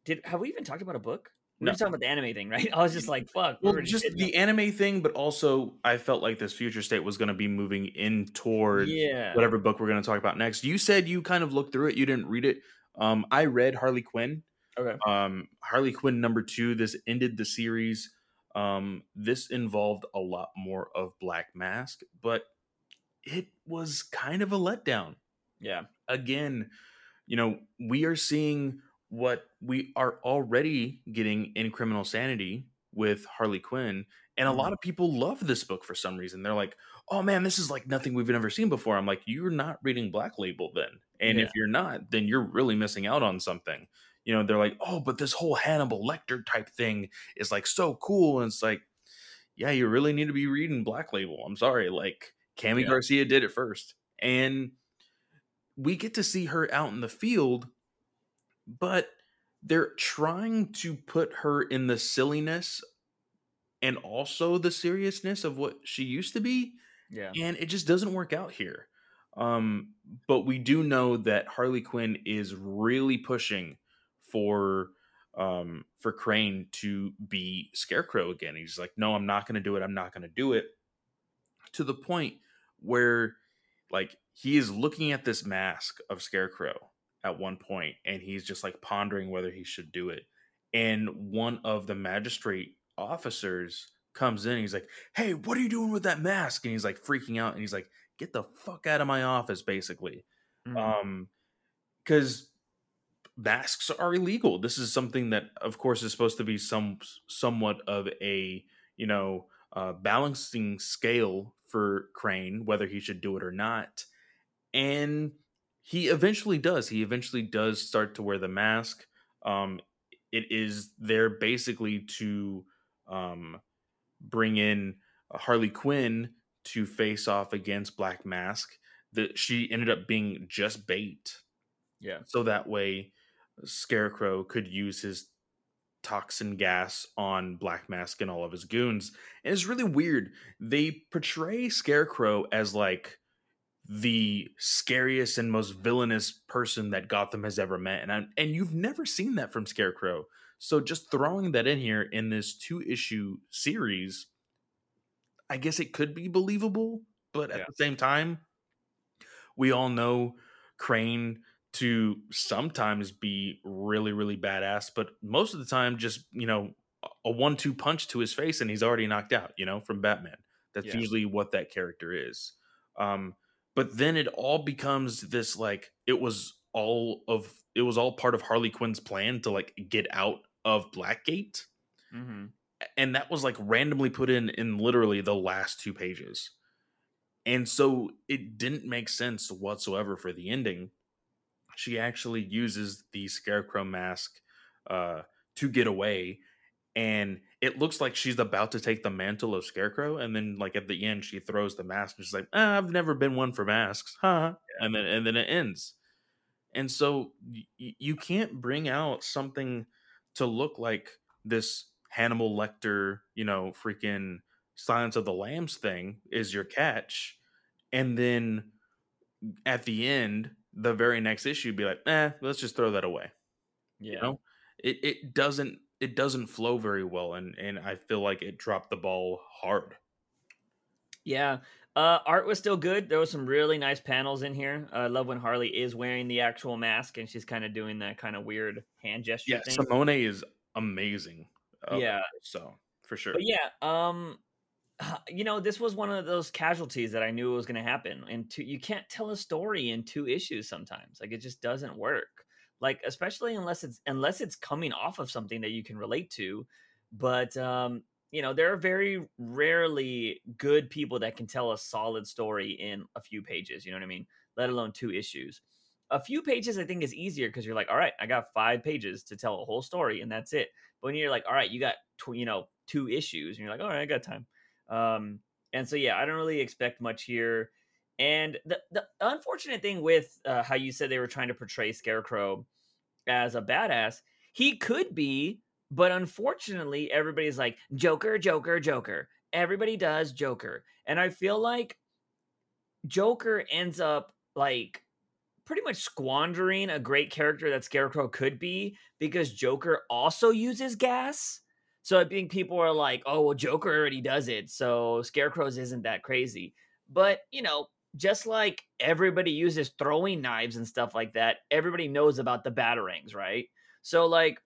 did have we even talked about a book? We No. were talking about the anime thing, right? I was just like, fuck. Well, just the anime thing, but also I felt like this future state was going to be moving in up- towards yeah. whatever book we're going to talk about next. You said you kind of looked through it, you didn't read it. Um, I read Harley Quinn. Okay. Um, Harley Quinn number two. This ended the series. Um, this involved a lot more of Black Mask, but it was kind of a letdown Yeah. again, you know, we are seeing what we are already getting in Criminal Sanity with Harley Quinn. And a lot Mhm. of people love this book for some reason. They're like, oh man, this is like nothing we've ever seen before. I'm like, you're not reading Black Label then. And Yeah. if you're not, then you're really missing out on something. You know, they're like, oh, but this whole Hannibal Lecter type thing is like so cool. And it's like, yeah, you really need to be reading Black Label. I'm sorry. Like, Kami Yeah. Garcia did it first. And we get to see her out in the field, but they're trying to put her in the silliness and also the seriousness of what she used to be Yeah. and it just doesn't work out here. Um but we do know that harley quinn is really pushing for um for crane to be scarecrow again. He's like no i'm not going to do it. I'm not going to do it. To the point where like he is looking at this mask of scarecrow at one point and he's just like pondering whether he should do it. And one of the magistrate officers comes in he's like hey what are you doing with that mask? And he's like freaking out and he's like get the fuck out of my office basically. Mhm. um because masks are illegal. This is something that of course is supposed to be some somewhat of a you know uh balancing scale for crane whether he should do it or not. And he eventually does. He eventually does start to wear the mask um it is there basically to um bring in harley quinn to face off against black mask. That she ended up being just bait. Yeah. so that way scarecrow could use his toxin gas on black mask and all of his goons. And it's really weird. They portray scarecrow as like the scariest and most villainous person that gotham has ever met and I, and you've never seen that from scarecrow so just throwing that in here in this two issue series i guess it could be believable but at Yeah. the same time we all know crane to sometimes be really really badass but most of the time just you know a- a one-two punch to his face and he's already knocked out you know from batman that's Yeah. usually what that character is um but then it all becomes this like it was all of it was all part of harley quinn's plan to like get out of blackgate. Hmm and that was like randomly put in in literally the last two pages. And so it didn't make sense whatsoever for the ending. She actually uses the scarecrow mask uh to get away and it looks like she's about to take the mantle of scarecrow and then like at the end she throws the mask and she's like ah, i've never been one for masks huh and then and then it ends and so y- you can't bring out something to look like this Hannibal Lecter, you know, freaking Silence of the Lambs thing is your catch, and then at the end, the very next issue, be like, eh, let's just throw that away. Yeah. You know, it it doesn't it doesn't flow very well, and and I feel like it dropped the ball hard. Yeah. Uh, art was still good. There was some really nice panels in here. I love when Harley is wearing the actual mask and she's kind of doing that kind of weird hand gesture Yeah, thing. Simone is amazing. uh, Yeah. so for sure. But yeah, um, you know, this was one of those casualties that I knew was going to happen. And two, you can't tell a story in two issues sometimes. Like it just doesn't work. Like especially unless it's unless it's coming off of something that you can relate to. But um, you know, there are very rarely good people that can tell a solid story in a few pages. You know what I mean? Let alone two issues. A few pages, I think, is easier because you're like, all right, I got five pages to tell a whole story, and that's it. But when you're like, all right, you got tw- you know two issues, and you're like, all right, I got time. Um, and so yeah, I don't really expect much here. And the the unfortunate thing with uh, how you said they were trying to portray Scarecrow as a badass, he could be, but unfortunately, everybody's like Joker, Joker, Joker. Everybody does Joker, and I feel like Joker ends up like pretty much squandering a great character that Scarecrow could be because Joker also uses gas. So I think people are like, oh, well, Joker already does it. So Scarecrow's isn't that crazy. But, you know, just like everybody uses throwing knives and stuff like that, everybody knows about the batarangs, right? So, like,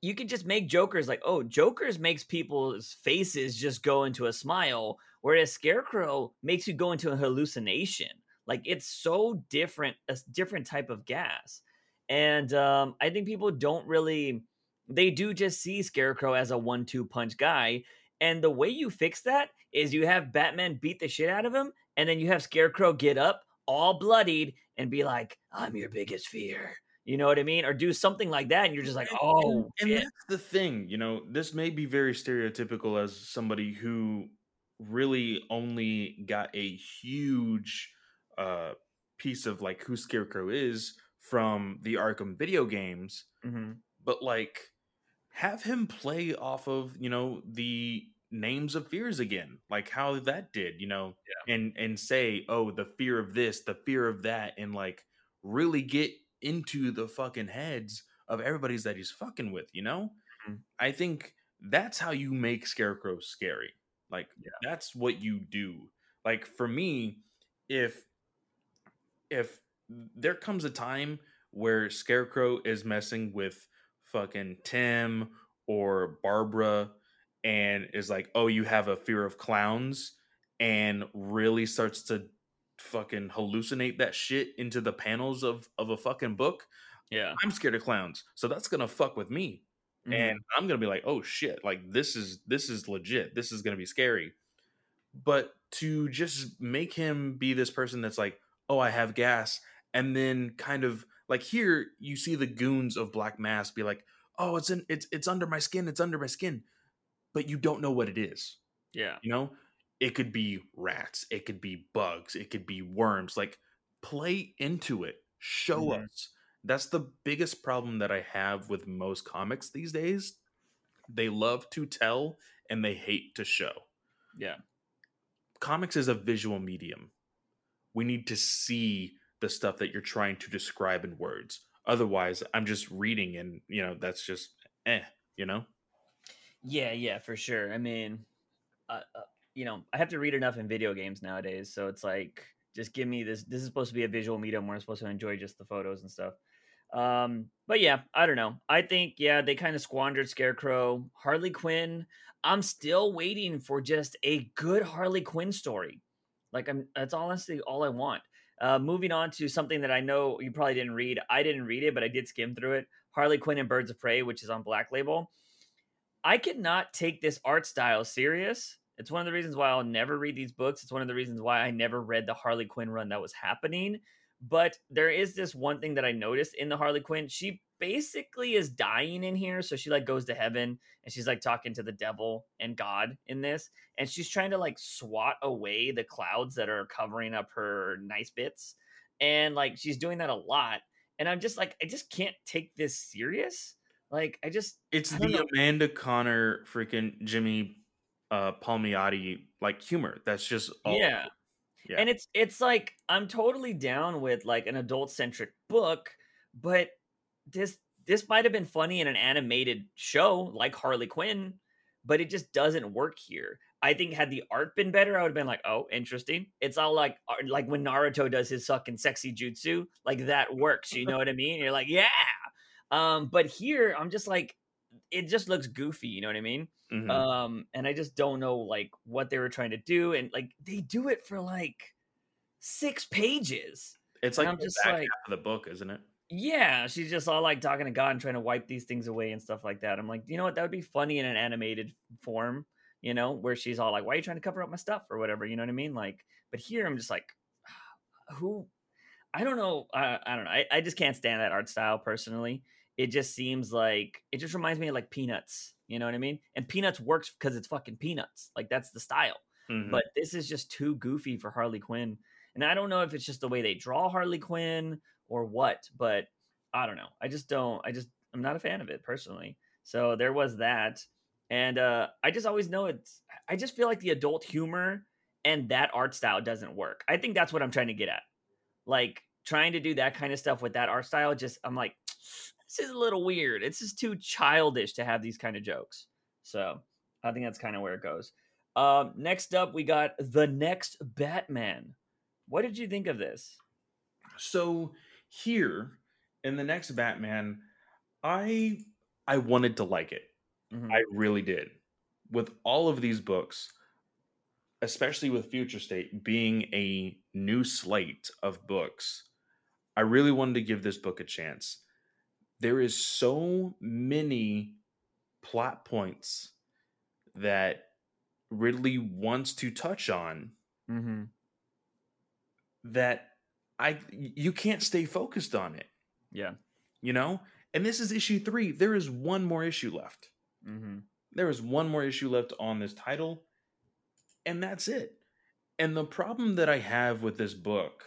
you can just make Jokers like, oh, Jokers makes people's faces just go into a smile, whereas Scarecrow makes you go into a hallucination. Like, it's so different, a different type of gas. And um, I think people don't really, they do just see Scarecrow as a one two punch guy. And the way you fix that is you have Batman beat the shit out of him, and then you have Scarecrow get up all bloodied and be like, I'm your biggest fear. You know what I mean? Or do something like that, and you're just like, oh, and, and that's the thing. You know, this may be very stereotypical as somebody who really only got a huge uh, piece of like who Scarecrow is from the Arkham video games, mm-hmm. but like have him play off of you know the names of fears again like how that did you know yeah. and and say oh the fear of this the fear of that and like really get into the fucking heads of everybody's that he's fucking with you know mm-hmm. i think that's how you make scarecrow scary like yeah. that's what you do like for me if if there comes a time where scarecrow is messing with fucking tim or barbara and is like, "Oh, you have a fear of clowns," and really starts to fucking hallucinate that shit into the panels of of a fucking book. Yeah, I'm scared of clowns, so that's gonna fuck with me, mm-hmm. and I'm gonna be like, "Oh shit!" Like this is this is legit. This is gonna be scary. But to just make him be this person that's like, "Oh, I have gas," and then kind of like here you see the goons of Black Mask be like, "Oh, it's in it's it's under my skin. It's under my skin." But you don't know what it is. Yeah. You know, it could be rats, it could be bugs, it could be worms. Like play into it. Show mm-hmm. us. That's the biggest problem that I have with most comics these days. They love to tell and they hate to show. Yeah. Comics is a visual medium. We need to see the stuff that you're trying to describe in words. Otherwise, I'm just reading and, you know, that's just eh, you know? Yeah, yeah, for sure. I mean, uh, uh, you know, I have to read enough in video games nowadays, so it's like just give me this. This is supposed to be a visual medium where I'm supposed to enjoy just the photos and stuff. Um, but yeah, I don't know. I think yeah, they kind of squandered Scarecrow, Harley Quinn. I'm still waiting for just a good Harley Quinn story. Like I'm that's honestly all I want. Uh, moving on to something that I know you probably didn't read. I didn't read it, but I did skim through it. Harley Quinn and Birds of Prey, which is on Black Label. I cannot take this art style serious. It's one of the reasons why I'll never read these books. It's one of the reasons why I never read the Harley Quinn run that was happening. But there is this one thing that I noticed in the Harley Quinn. She basically is dying in here. So she like goes to heaven and she's like talking to the devil and God in this. And she's trying to like swat away the clouds that are covering up her nice bits. And like she's doing that a lot. And I'm just like, I just can't take this serious like I just it's I the know. Amanda Conner freaking Jimmy uh Palmiotti like humor. That's just all yeah. yeah. And it's it's like I'm totally down with like an adult centric book, but this this might have been funny in an animated show like Harley Quinn, but it just doesn't work here. I think had the art been better, I would have been like, "Oh, interesting." It's all like like when Naruto does his fucking sexy jutsu, like that works. You know what I mean? You're like, "Yeah, um, but here I'm just like, it just looks goofy, you know what I mean? Mm-hmm. Um, and I just don't know like what they were trying to do, and like they do it for like six pages. It's like I'm just like the book, isn't it? Yeah, she's just all like talking to God and trying to wipe these things away and stuff like that. I'm like, you know what? That would be funny in an animated form, you know, where she's all like, "Why are you trying to cover up my stuff?" or whatever. You know what I mean? Like, but here I'm just like, who? I don't know. I, I don't know. I, I just can't stand that art style personally it just seems like it just reminds me of like peanuts you know what i mean? And peanuts works because it's fucking peanuts like that's the style. Mm-hmm. but this is just too goofy for harley quinn and i don't know if it's just the way they draw harley quinn or what but i don't know. I just don't i just i'm not a fan of it personally. So there was that and uh i just always know it's i just feel like the adult humor and that art style doesn't work. I think that's what i'm trying to get at. Like trying to do that kind of stuff with that art style, just I'm like, this is a little weird. It's just too childish to have these kind of jokes. So I think that's kind of where it goes. Um, next up, we got the next Batman. What did you think of this? So here in the next Batman, I I wanted to like it. Mhm. I really did. With all of these books, especially with Future State being a new slate of books, I really wanted to give this book a chance. There is so many plot points that Ridley wants to touch on Mm-hmm. that I you can't stay focused on it, Yeah. you know? And this is issue 3. There is one more issue left. Mm-hmm. there is one more issue left on this title and that's it and the problem that i have with this book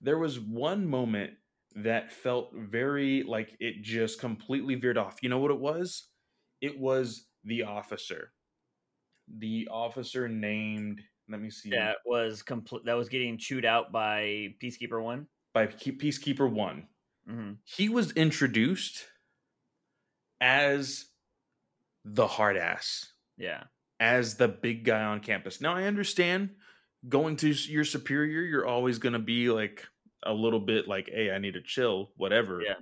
there was one moment that felt very like it just completely veered off you know what it was it was the officer the officer named let me see That was complete. That was getting chewed out by Peacekeeper One. by peacekeeper 1 Mm-hmm. he was introduced as the hard ass Yeah. as the big guy on campus. Now I understand going to your superior, you're always going to be like a little bit like, "Hey, I need to chill," whatever. Yeah.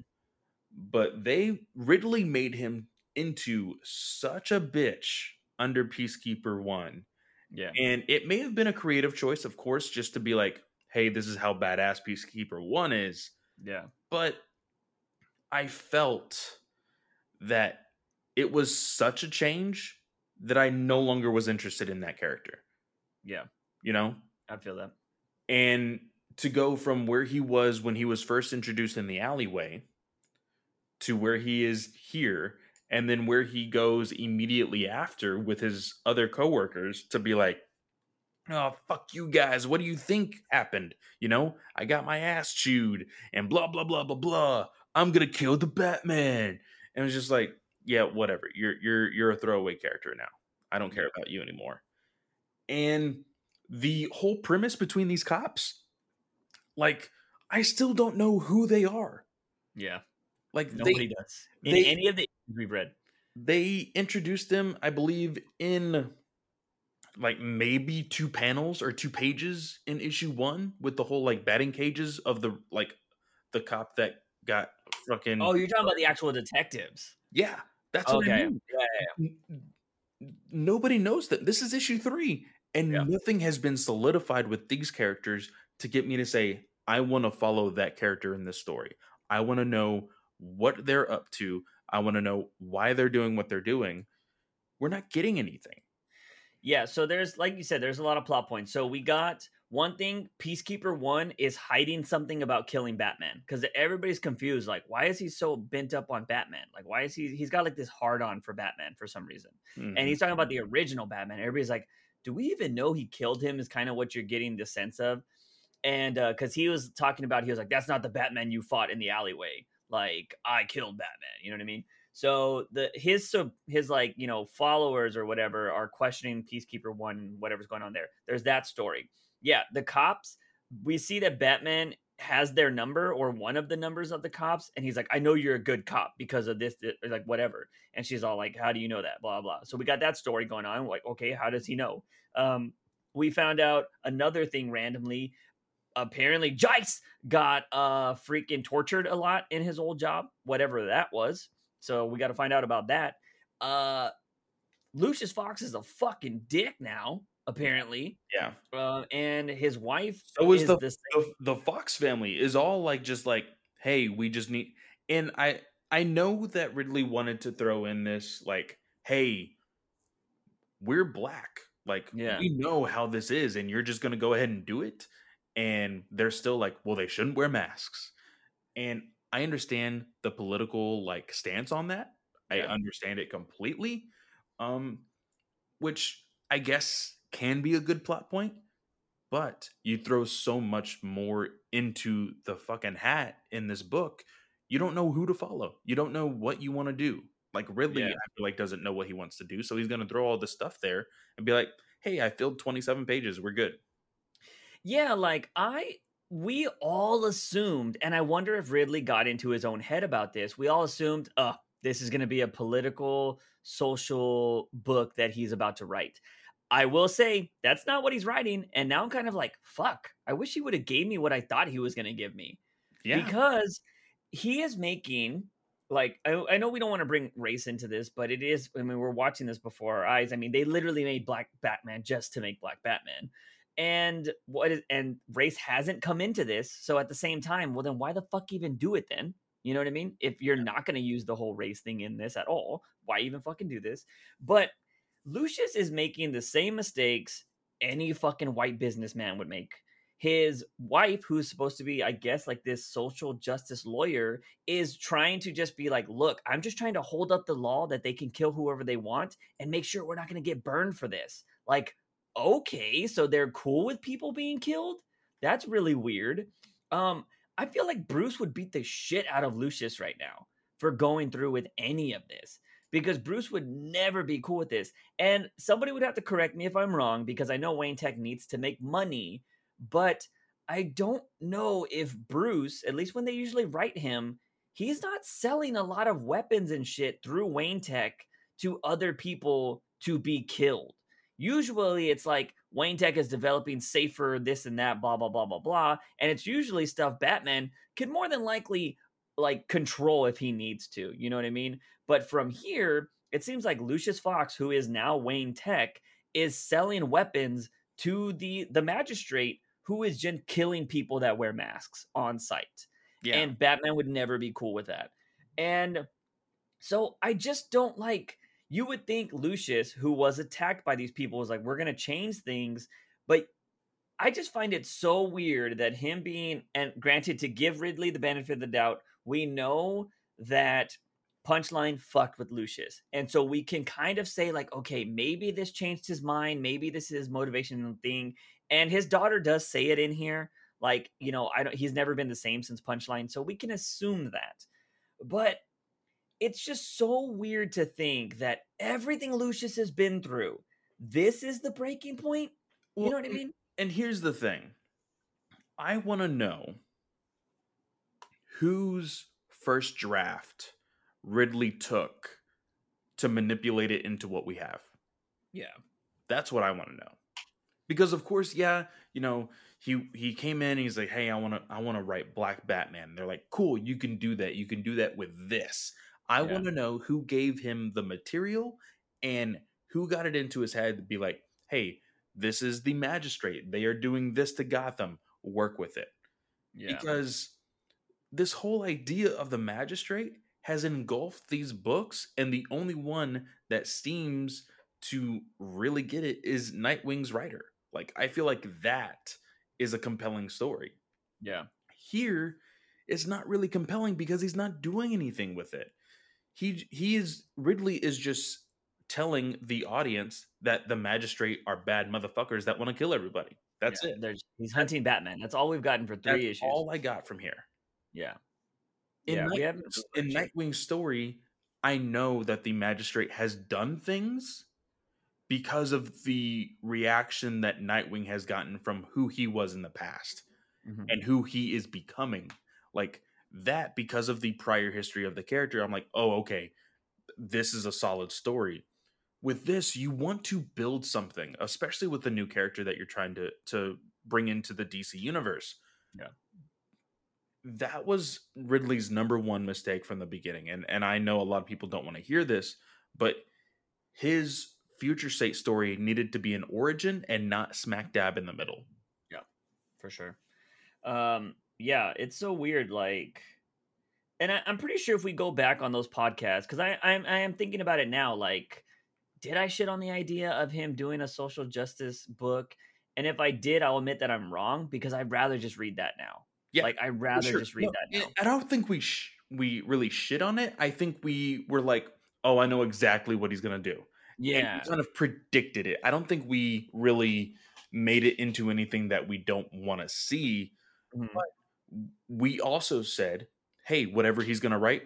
But they Ridley made him into such a bitch under Peacekeeper 1. Yeah. And it may have been a creative choice, of course, just to be like, "Hey, this is how badass Peacekeeper 1 is." Yeah. but I felt that it was such a change that I no longer was interested in that character, Yeah. you know? I feel that. And to go from where he was when he was first introduced in the alleyway to where he is here and then where he goes immediately after with his other coworkers to be like oh fuck you guys. What do you think happened? You know i got my ass chewed and blah blah blah blah blah. I'm gonna kill the batman. And it was just like yeah whatever. You're you're you're a throwaway character now. I don't care about you anymore. And the whole premise between these cops like i still don't know who they are Yeah. like Nobody they does. In they- any of the issues we've read. they introduced them i believe in like maybe two panels or two pages in issue one with the whole like batting cages of the like the cop that got fucking Oh, you're talking about the actual detectives. yeah that's what I Okay. mean. Yeah, yeah, nobody knows that this is issue three and Yeah. nothing has been solidified with these characters to get me to say i want to follow that character in this story i want to know what they're up to i want to know why they're doing what they're doing we're not getting anything Yeah, so there's like you said, there's a lot of plot points. So we got one thing, Peacekeeper One is hiding something about killing Batman because everybody's confused. Like, why is he so bent up on Batman? Like, why is he? He's got like this hard on for Batman for some reason, and Mhm. he's talking about the original Batman. Everybody's like, do we even know he killed him? Is kind of what you're getting the sense of, and because he was talking about, he was like, that's not the Batman you fought in the alleyway. Like, I killed Batman. You know what I mean? So the his so his like you know followers or whatever are questioning Peacekeeper One whatever's going on there. There's that story. Yeah, the cops. We see that Batman has their number or one of the numbers of the cops, and he's like, "I know you're a good cop because of this, this," like whatever. And she's all like, "How do you know that?" Blah blah. So we got that story going on. We're like, okay, how does he know? Um, we found out another thing randomly. Apparently, Jace got uh freaking tortured a lot in his old job, whatever that was. So we got to find out about that. Uh Lucius Fox is a fucking dick now, apparently. yeah Uh, and his wife So is the- the the fox family is all like just like hey we just need and i i know that ridley wanted to throw in this like hey we're black like Yeah. we know how this is and you're just gonna go ahead and do it and they're still like well they shouldn't wear masks. And i understand the political like stance on that. I understand it completely um which i guess can be a good plot point but you throw so much more into the fucking hat in this book you don't know who to follow. You don't know what you want to do. Like ridley Yeah. i feel like doesn't know what he wants to do so he's going to throw all this stuff there and be like hey i filled 27 pages we're good Yeah, like I we all assumed, and I wonder if Ridley got into his own head about this. We all assumed, oh, this is going to be a political, social book that he's about to write. I will say that's not what he's writing, and now I'm kind of like, fuck. I wish he would have gave me what I thought he was going to give me, yeah. because he is making like I, I know we don't want to bring race into this, but it is. I mean, we're watching this before our eyes. I mean, they literally made Black Batman just to make Black Batman and what is and race hasn't come into this so at the same time well then why the fuck even do it then? You know what i mean? If you're not going to use the whole race thing in this at all why even fucking do this? But lucius is making the same mistakes any fucking white businessman would make. His wife who's supposed to be i guess like this social justice lawyer is trying to just be like look i'm just trying to hold up the law that they can kill whoever they want and make sure we're not going to get burned for this. Like okay, so they're cool with people being killed? That's really weird. Um, I feel like Bruce would beat the shit out of Lucius right now for going through with any of this because Bruce would never be cool with this. And somebody would have to correct me if I'm wrong because I know Wayne Tech needs to make money, but I don't know if Bruce, at least when they usually write him, he's not selling a lot of weapons and shit through Wayne Tech to other people to be killed. Usually it's like Wayne Tech is developing safer this and that, blah, blah, blah, blah, blah. And it's usually stuff Batman could more than likely like control if he needs to. You know what I mean? But from here, it seems like Lucius Fox, who is now Wayne Tech, is selling weapons to the the magistrate who is just killing people that wear masks on sight. Yeah. And Batman would never be cool with that. And so I just don't like you would think Lucius, who was attacked by these people, was like, we're going to change things. But I just find it so weird that him being, and granted, to give Ridley the benefit of the doubt, we know that Punchline fucked with Lucius. And so we can kind of say, like, okay, maybe this changed his mind. Maybe this is motivation thing. And his daughter does say it in here. Like, you know, I don't, he's never been the same since Punchline. So we can assume that. But it's just so weird to think that everything Lucius has been through, this is the breaking point. You well, know what I mean? And here's the thing I want to know whose first draft Ridley took to manipulate it into what we have. Yeah. That's what I want to know. Because of course, yeah, you know, he he came in and he's like, "Hey, I want to I want to write Black Batman." They're like, "Cool, you can do that. You can do that with this." I yeah. want to know who gave him the material and who got it into his head to be like, hey, this is the magistrate. They are doing this to Gotham. Work with it. Yeah. Because this whole idea of the magistrate has engulfed these books, and the only one that seems to really get it is Nightwing's writer. Like, I feel like that is a compelling story. Yeah. Here, it's not really compelling because he's not doing anything with it he he is Ridley is just telling the audience that the magistrate are bad motherfuckers that want to kill everybody. That's yeah, it. There's, he's hunting Batman. That's all we've gotten for three That's issues. All I got from here. Yeah. In, yeah, Night, we in Nightwing's story, I know that the magistrate has done things because of the reaction that Nightwing has gotten from who he was in the past mm-hmm. and who he is becoming. Like that because of the prior history of the character i'm like oh okay this is a solid story. With this you want to build something especially with the new character that you're trying to to bring into the dc universe. Yeah. That was ridley's number one mistake from the beginning and and i know a lot of people don't want to hear this but his future state story needed to be an origin and not smack dab in the middle. Yeah for sure. Um yeah, it's so weird. Like, and I, am pretty sure if we go back on those podcasts, because I I'm I am thinking about it now. Like, did I shit on the idea of him doing a social justice book? And if I did, I'll admit that I'm wrong because I'd rather just read that now. Yeah, like I'd rather sure. just read no, that now. I don't think we sh- we really shit on it. I think we were like, oh, I know exactly what he's gonna do. Yeah, kind of predicted it. I don't think we really made it into anything that we don't want to see. Mm-hmm. But we also said, hey, whatever he's going to write,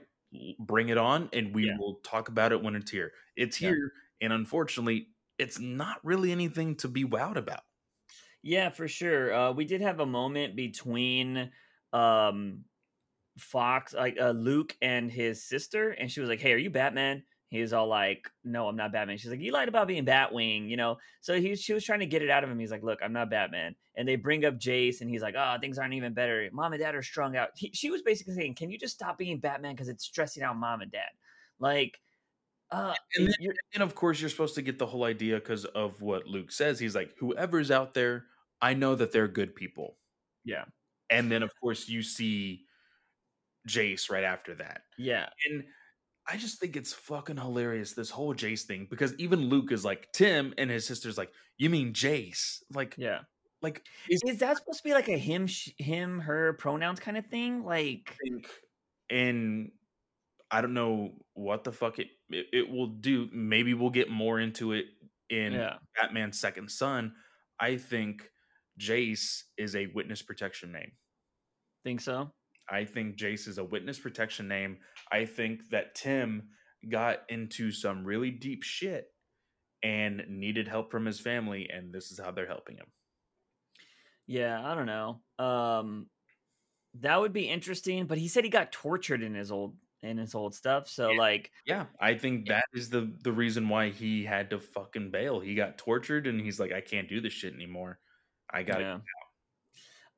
bring it on and we yeah. will talk about it when it's here. It's here. Yeah. And unfortunately, it's not really anything to be wowed about. Yeah, for sure. Uh, we did have a moment between um, Fox, like uh, Luke and his sister, and she was like, "Hey, are you Batman?" He was all like, "No, I'm not Batman." She's like, "You lied about being Batwing," you know. So he she was trying to get it out of him. He's like, "Look, I'm not Batman." And they bring up Jace, and he's like, "Oh, things aren't even better. Mom and Dad are strung out." He, she was basically saying, "Can you just stop being Batman because it's stressing out Mom and Dad?" Like, uh, and, then, and of course, you're supposed to get the whole idea because of what Luke says. He's like, "Whoever's out there, I know that they're good people." Yeah. And then, of course, you see Jace right after that. Yeah. And I just think it's fucking hilarious this whole Jace thing because even Luke is like Tim and his sister's like, "You mean Jace?" Like, yeah, like is, is that supposed to be like a him, sh- him, her pronouns kind of thing? Like, and I don't know what the fuck it, it, it will do. Maybe we'll get more into it in yeah. Batman's Second Son. I think Jace is a witness protection name. Think so? I think Jace is a witness protection name. I think that Tim got into some really deep shit and needed help from his family, and this is how they're helping him. Yeah, I don't know. Um, that would be interesting, but he said he got tortured in his old in his old stuff. So yeah. like, yeah, I think that is the the reason why he had to fucking bail. He got tortured, and he's like, I can't do this shit anymore. I got yeah.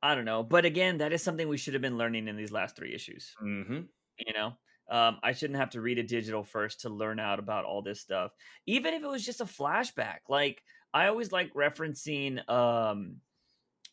I don't know, but again, that is something we should have been learning in these last three issues. Mm-hmm. You know, um, I shouldn't have to read a digital first to learn out about all this stuff, even if it was just a flashback. Like I always like referencing. Um,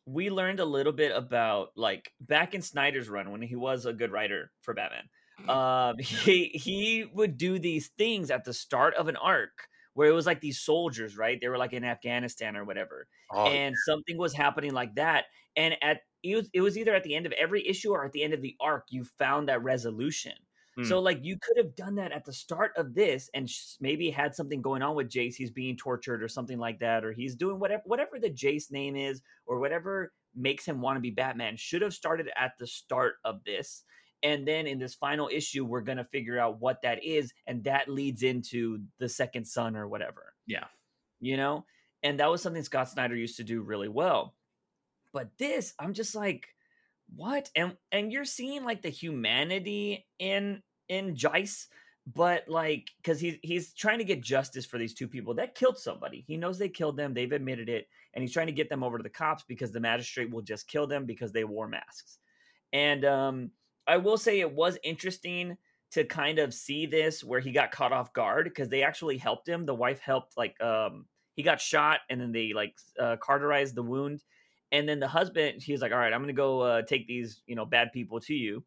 we learned a little bit about like back in Snyder's run when he was a good writer for Batman. Um, he he would do these things at the start of an arc where it was like these soldiers, right? They were like in Afghanistan or whatever, oh, and yeah. something was happening like that. And at it was, it was either at the end of every issue or at the end of the arc, you found that resolution. Hmm. So like you could have done that at the start of this, and maybe had something going on with Jace. He's being tortured or something like that, or he's doing whatever whatever the Jace name is, or whatever makes him want to be Batman. Should have started at the start of this and then in this final issue, we're going to figure out what that is. And that leads into the second son or whatever. Yeah. You know? And that was something Scott Snyder used to do really well. But this, I'm just like, what? And and you're seeing like the humanity in in Jace, but like because he's he's trying to get justice for these two people that killed somebody. He knows they killed them, they've admitted it, and he's trying to get them over to the cops because the magistrate will just kill them because they wore masks. And um I will say it was interesting to kind of see this where he got caught off guard because they actually helped him. The wife helped, like, um, he got shot and then they like uh, cauterized the wound. And then the husband, he's like, "All right, I'm gonna go uh, take these, you know, bad people to you."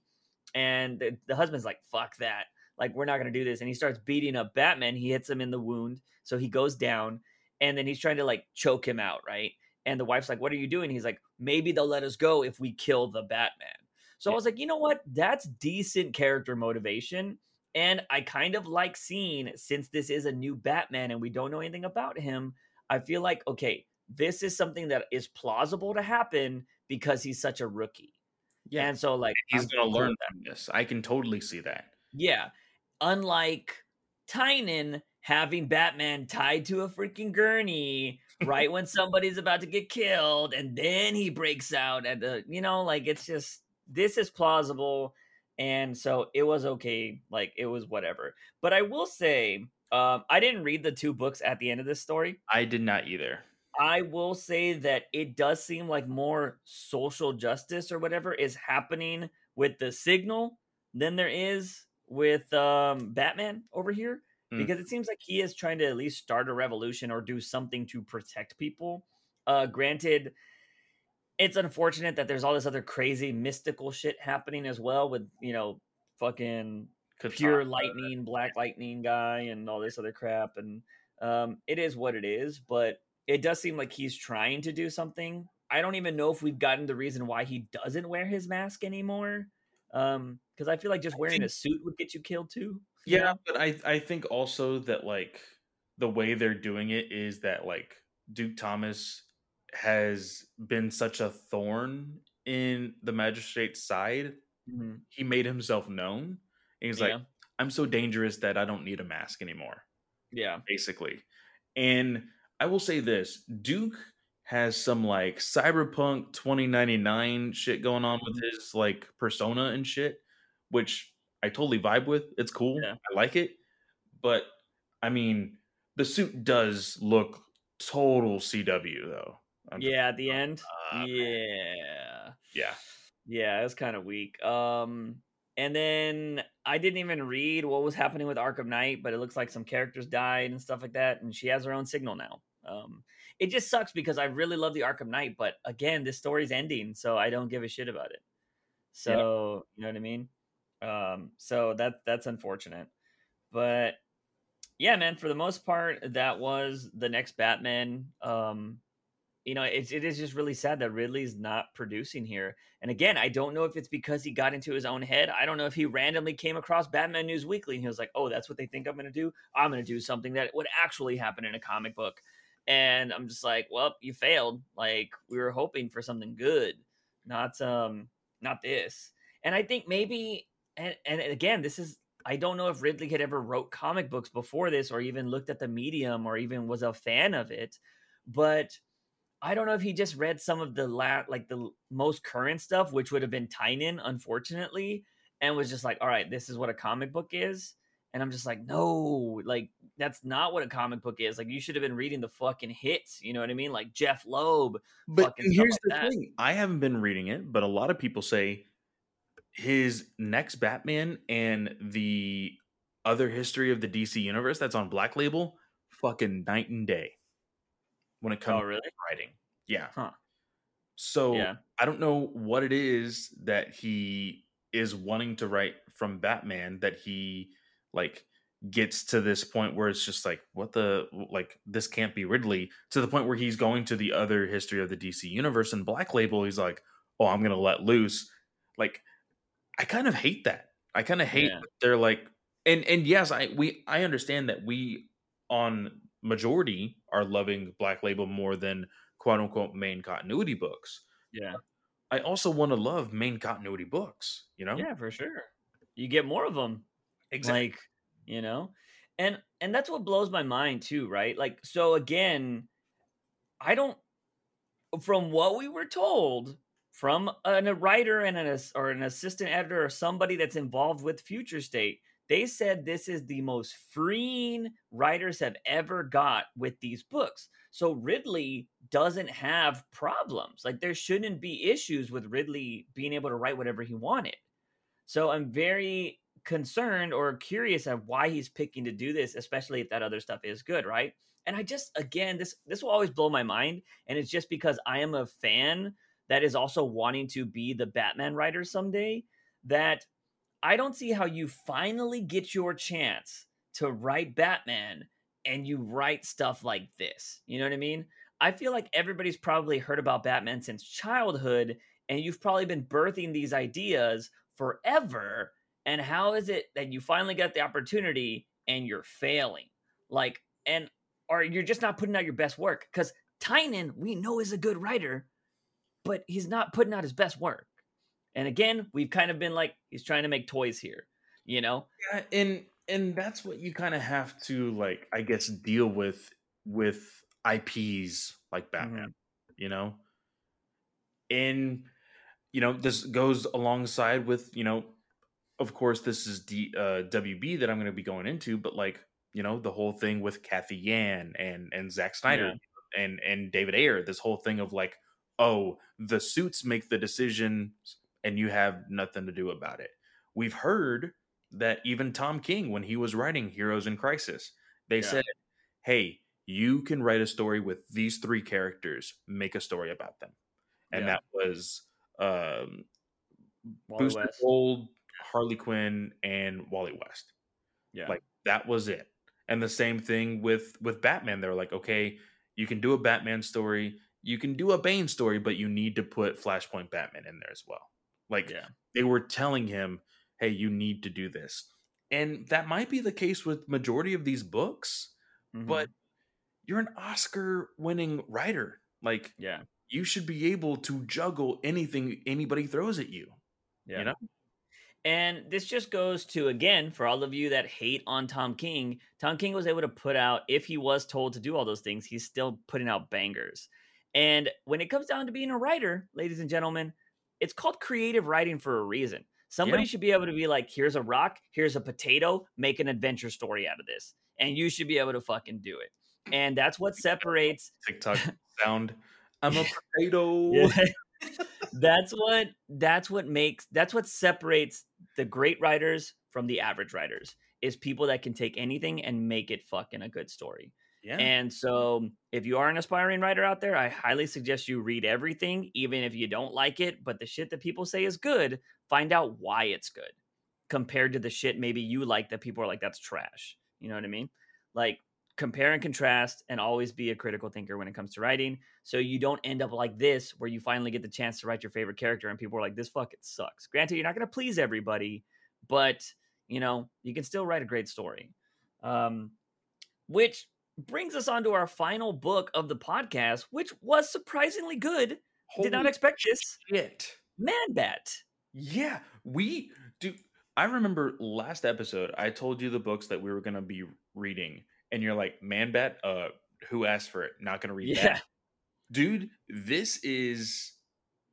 And the, the husband's like, "Fuck that! Like, we're not gonna do this." And he starts beating up Batman. He hits him in the wound, so he goes down. And then he's trying to like choke him out, right? And the wife's like, "What are you doing?" He's like, "Maybe they'll let us go if we kill the Batman." So yeah. I was like, you know what? That's decent character motivation. And I kind of like seeing, since this is a new Batman and we don't know anything about him, I feel like, okay, this is something that is plausible to happen because he's such a rookie. Yeah. And so, like, he's going to learn from this. I can totally see that. Yeah. Unlike Tynion having Batman tied to a freaking gurney right when somebody's about to get killed, and then he breaks out at the, you know, like, it's just this is plausible and so it was okay like it was whatever but i will say um, i didn't read the two books at the end of this story i did not either i will say that it does seem like more social justice or whatever is happening with the signal than there is with um, batman over here mm. because it seems like he is trying to at least start a revolution or do something to protect people uh, granted it's unfortunate that there's all this other crazy mystical shit happening as well with you know fucking Could pure lightning, black lightning guy, and all this other crap. And um, it is what it is, but it does seem like he's trying to do something. I don't even know if we've gotten the reason why he doesn't wear his mask anymore. Um, because I feel like just wearing think, a suit would get you killed too. Yeah, know? but I I think also that like the way they're doing it is that like Duke Thomas has been such a thorn in the magistrate's side. Mm-hmm. He made himself known. And he's yeah. like, I'm so dangerous that I don't need a mask anymore. Yeah. Basically. And I will say this Duke has some like cyberpunk 2099 shit going on with Mhm. his like persona and shit, which I totally vibe with. It's cool. Yeah. I like it. But I mean, the suit does look total CW though. I'm Yeah, at the end. uh, Yeah. yeah. Yeah, it was kind of weak. Um, and then I didn't even read what was happening with Arkham Knight, but it looks like some characters died and stuff like that, and she has her own signal now. Um, it just sucks because I really love the Arkham Knight, but again, this story's ending, so I don't give a shit about it. Yeah. So you know what I mean? Um, so that that's unfortunate. But yeah, man, for the most part, that was the next Batman. Um, you know, it's it is just really sad that Ridley's not producing here. And again, I don't know if it's because he got into his own head. I don't know if he randomly came across Batman News Weekly and he was like, "Oh, that's what they think I'm going to do. I'm going to do something that would actually happen in a comic book." And I'm just like, "Well, you failed. Like we were hoping for something good, not um not this." And I think maybe and and again, this is I don't know if Ridley had ever wrote comic books before this or even looked at the medium or even was a fan of it, but I don't know if he just read some of the la- like the most current stuff, which would have been Tynion, unfortunately, and was just like, "All right, this is what a comic book is." And I'm just like, "No, like that's not what a comic book is. Like you should have been reading the fucking hits. You know what I mean? Like Jeph Loeb, But here's the that." thing. I haven't been reading it, but a lot of people say his next Batman and the other history of the DC universe that's on Black Label, fucking night and day when it Oh, comes really? to writing. Yeah. Huh? So Yeah. I don't know what it is that he is wanting to write from Batman that he like gets to this point where it's just like what the like this can't be Ridley to the point where he's going to the other history of the DC universe and Black Label he's like oh I'm going to let loose like I kind of hate that I kind of hate Yeah. that they're like and and yes I we I understand that we on majority are loving Black Label more than quote unquote main continuity books Yeah. I also want to love main continuity books, you know? Yeah, for sure. You get more of them. Like you know? And and that's what blows my mind too right? Like so again i don't from what we were told from an, a writer and an or an assistant editor or somebody that's involved with future state they said this is the most freeing writers have ever got with these books. So ridley doesn't have problems. Like there shouldn't be issues with ridley being able to write whatever he wanted. So I'm very concerned or curious of why he's picking to do this, especially if that other stuff is good, right? And I just again, this this will always blow my mind, and it's just because I am a fan that is also wanting to be the Batman writer someday. That I don't see how you finally get your chance to write Batman and you write stuff like this. You know what I mean? I feel like everybody's probably heard about Batman since childhood, and you've probably been birthing these ideas forever. And how is it that you finally got the opportunity and you're failing? Like, and or you're just not putting out your best work? Because Tynion, we know is a good writer, but he's not putting out his best work. And again, we've kind of been like, he's trying to make toys here, you know? Yeah, and and that's what you kind of have to like I guess deal with with IPs like mm-hmm. Batman, you know? And you know, this goes alongside with, you know, of course this is D uh WB that I'm going to be going into, but like, you know, the whole thing with Cathy Yan and and Zack Snyder and and David Ayer, this whole thing of like, oh, the suits make the decision and you have nothing to do about it. We've heard that even Tom King, when he was writing Heroes in Crisis, they Yeah. said, "Hey, you can write a story with these three characters. Make a story about them." And Yeah. that was um, Wally Booster West. Gold, Harley Quinn, and Wally West. Yeah. Like that was it. And the same thing with with Batman. They're like, okay, you can do a Batman story, you can do a Bane story, but you need to put Flashpoint Batman in there as well. Like yeah. they were telling him, "Hey, you need to do this." And that might be the case with majority of these books, Mhm. but you're an Oscar-winning writer. Like yeah. you should be able to juggle anything anybody throws at you. Yeah. You know? And this just goes to again for all of you that hate on Tom King. Tom King was able to put out, if he was told to do all those things, he's still putting out bangers. And when it comes down to being a writer, ladies and gentlemen, it's called creative writing for a reason. Somebody Yeah. should be able to be like, here's a rock, here's a potato, make an adventure story out of this. And you should be able to fucking do it. And that's what separates TikTok sound. I'm a potato. That's what that's what makes that's what separates the great writers from the average writers is people that can take anything and make it fucking a good story. Yeah. And so, if you are an aspiring writer out there, I highly suggest you read everything, even if you don't like it. But the shit that people say is good, find out why it's good compared to the shit maybe you like that people are like, that's trash. You know what I mean? Like, compare and contrast and always be a critical thinker when it comes to writing. So you don't end up like this, where you finally get the chance to write your favorite character and people are like, this fucking sucks. Granted, you're not going to please everybody, but, you know, you can still write a great story. Um, which brings us on to our final book of the podcast, which was surprisingly good. Did not expect this. shit. Man Bat. Yeah, we do. I remember last episode I told you the books that we were gonna be reading, and you're like, "Man, bat, uh, who asked for it? Not gonna read Yeah. that, dude." This is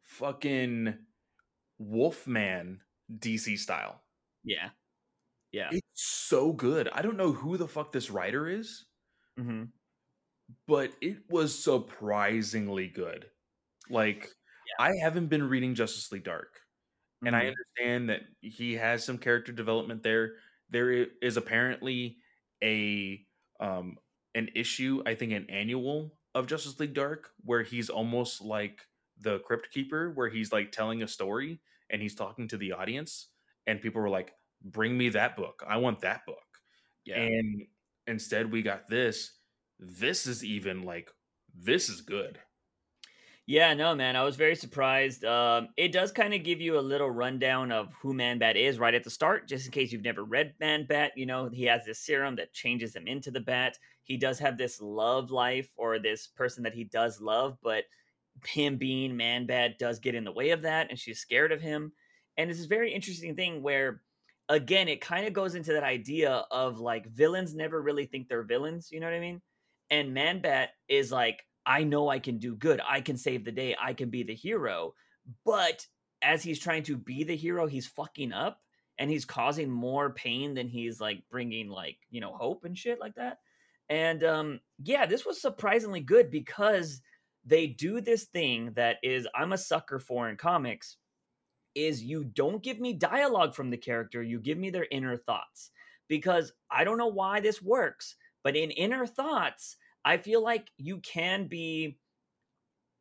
fucking Wolfman DC style. Yeah. Yeah. It's so good. I don't know who the fuck this writer is, hmm but it was surprisingly good. Like, I haven't been reading Justice League Dark. and I Mhm. understand that he has some character development there. There is apparently a um an issue, I think an annual of Justice League Dark where he's almost like the Crypt Keeper where he's like telling a story and he's talking to the audience and people were like bring me that book. I want that book. yeah. And instead we got this. This is even like this is good. Yeah, no, man, I was very surprised. Um, it does kind of give you a little rundown of who Man Bat is right at the start, just in case you've never read Man Bat. You know, he has this serum that changes him into the bat. He does have this love life or this person that he does love, but him being Man Bat does get in the way of that, and she's scared of him. And it's this very interesting thing where, again, it kind of goes into that idea of like villains never really think they're villains. You know what I mean? And Man Bat is like, I know I can do good. I can save the day. I can be the hero. But as he's trying to be the hero, he's fucking up and he's causing more pain than he's like bringing like, you know, hope and shit like that. And um yeah, this was surprisingly good because they do this thing that is I'm a sucker for in comics is you don't give me dialogue from the character, you give me their inner thoughts. Because I don't know why this works, but in inner thoughts, I feel like you can be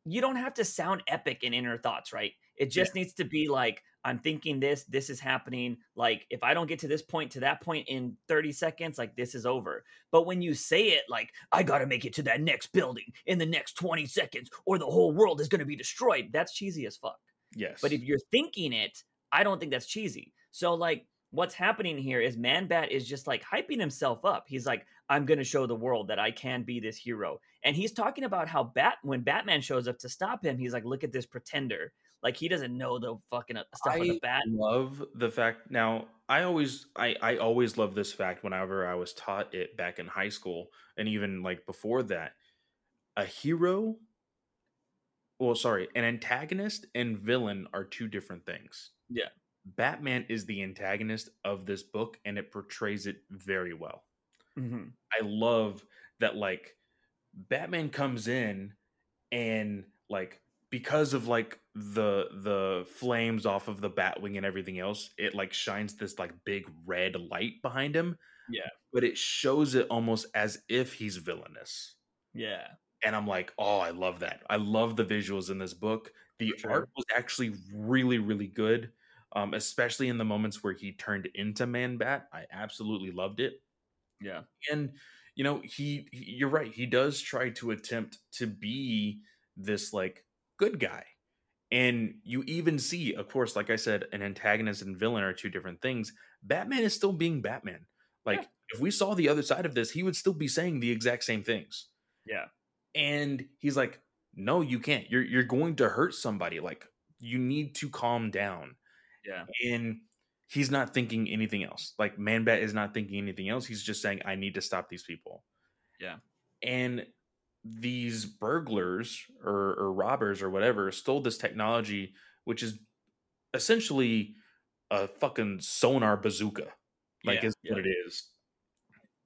you don't have to sound epic in inner thoughts, right? It just needs to be like I'm thinking this, this is happening. Like if I don't get to this point to that point in 30 seconds, like this is over. But when you say it like I got to make it to that next building in the next 20 seconds or the whole world is going to be destroyed, that's cheesy as fuck. Yes. But if you're thinking it, I don't think that's cheesy. So like what's happening here is Man Bat is just like hyping himself up. He's like, I'm gonna show the world that I can be this hero. And he's talking about how Bat when Batman shows up to stop him, he's like, look at this pretender. Like he doesn't know the fucking uh, stuff of the I bat. love the fact now i always I, I always love this fact whenever i was taught it back in high school and even like before that a hero well sorry an antagonist and villain are two different things Yeah. Batman is the antagonist of this book and it portrays it very well Mhm. I love that like Batman comes in and like because of like the the flames off of the Batwing and everything else, it like shines this like big red light behind him. Yeah. But it shows it almost as if he's villainous. Yeah. And I'm like, oh, I love that. I love the visuals in this book. The sure. art was actually really, really good. Um, especially in the moments where he turned into Man Bat. I absolutely loved it Yeah. and you know he, he you're right he does try to attempt to be this like good guy and you even see of course like i said an antagonist and villain are two different things batman is still being batman like Yeah. if we saw the other side of this he would still be saying the exact same things Yeah. and he's like no you can't you're you're going to hurt somebody like you need to calm down Yeah. and he's not thinking anything else. Like Manbat is not thinking anything else. He's just saying, I need to stop these people. Yeah. And these burglars or, or robbers or whatever stole this technology, which is essentially a fucking sonar bazooka, like Yeah, is yeah. what it is.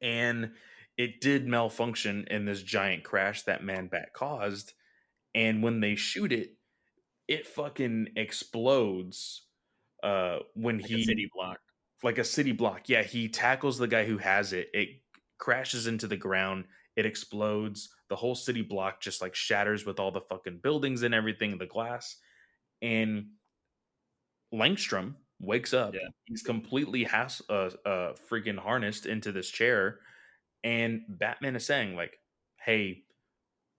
And it did malfunction in this giant crash that Manbat caused. And when they shoot it, it fucking explodes. Uh, when Like he city block. like a city block. Yeah, he tackles the guy who has it. It crashes into the ground. It explodes. The whole city block just like shatters with all the fucking buildings and everything, the glass. And Langstrom wakes up. Yeah. He's completely has uh, uh freaking harnessed into this chair, and Batman is saying like, "Hey,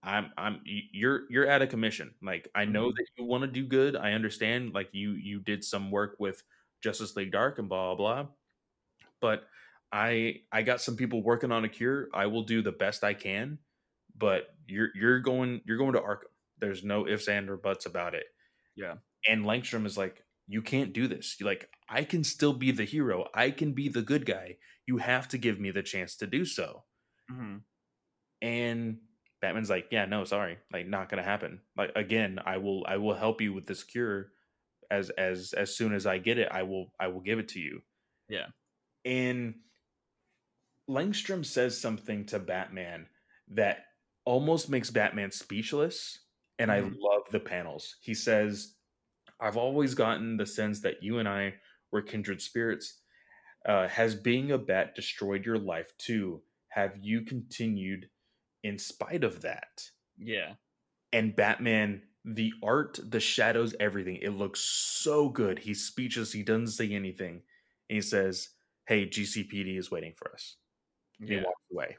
I'm I'm you're you're at a commission. Like I know Mhm. that you want to do good. I understand. Like you you did some work with Justice League Dark and blah blah blah. But I I got some people working on a cure. I will do the best I can. But you're you're going you're going to Arkham. There's no ifs and or buts about it. Yeah. And Langstrom is like, you can't do this. You're like, I can still be the hero. I can be the good guy. You have to give me the chance to do so. Mhm. And Batman's like, yeah, no, sorry, like not gonna happen. Like again, I will I will help you with this cure as as as soon as I get it, I will I will give it to you. Yeah. And Langstrom says something to Batman that almost makes Batman speechless. And I Mhm. love the panels. He says, I've always gotten the sense that you and I were kindred spirits. Uh, has being a bat destroyed your life too? Have you continued in spite of that? Yeah. And Batman, the art, the shadows, everything, it looks so good. He's speechless. He doesn't say anything. And he says, Hey, GCPD is waiting for us. He Yeah. walks away.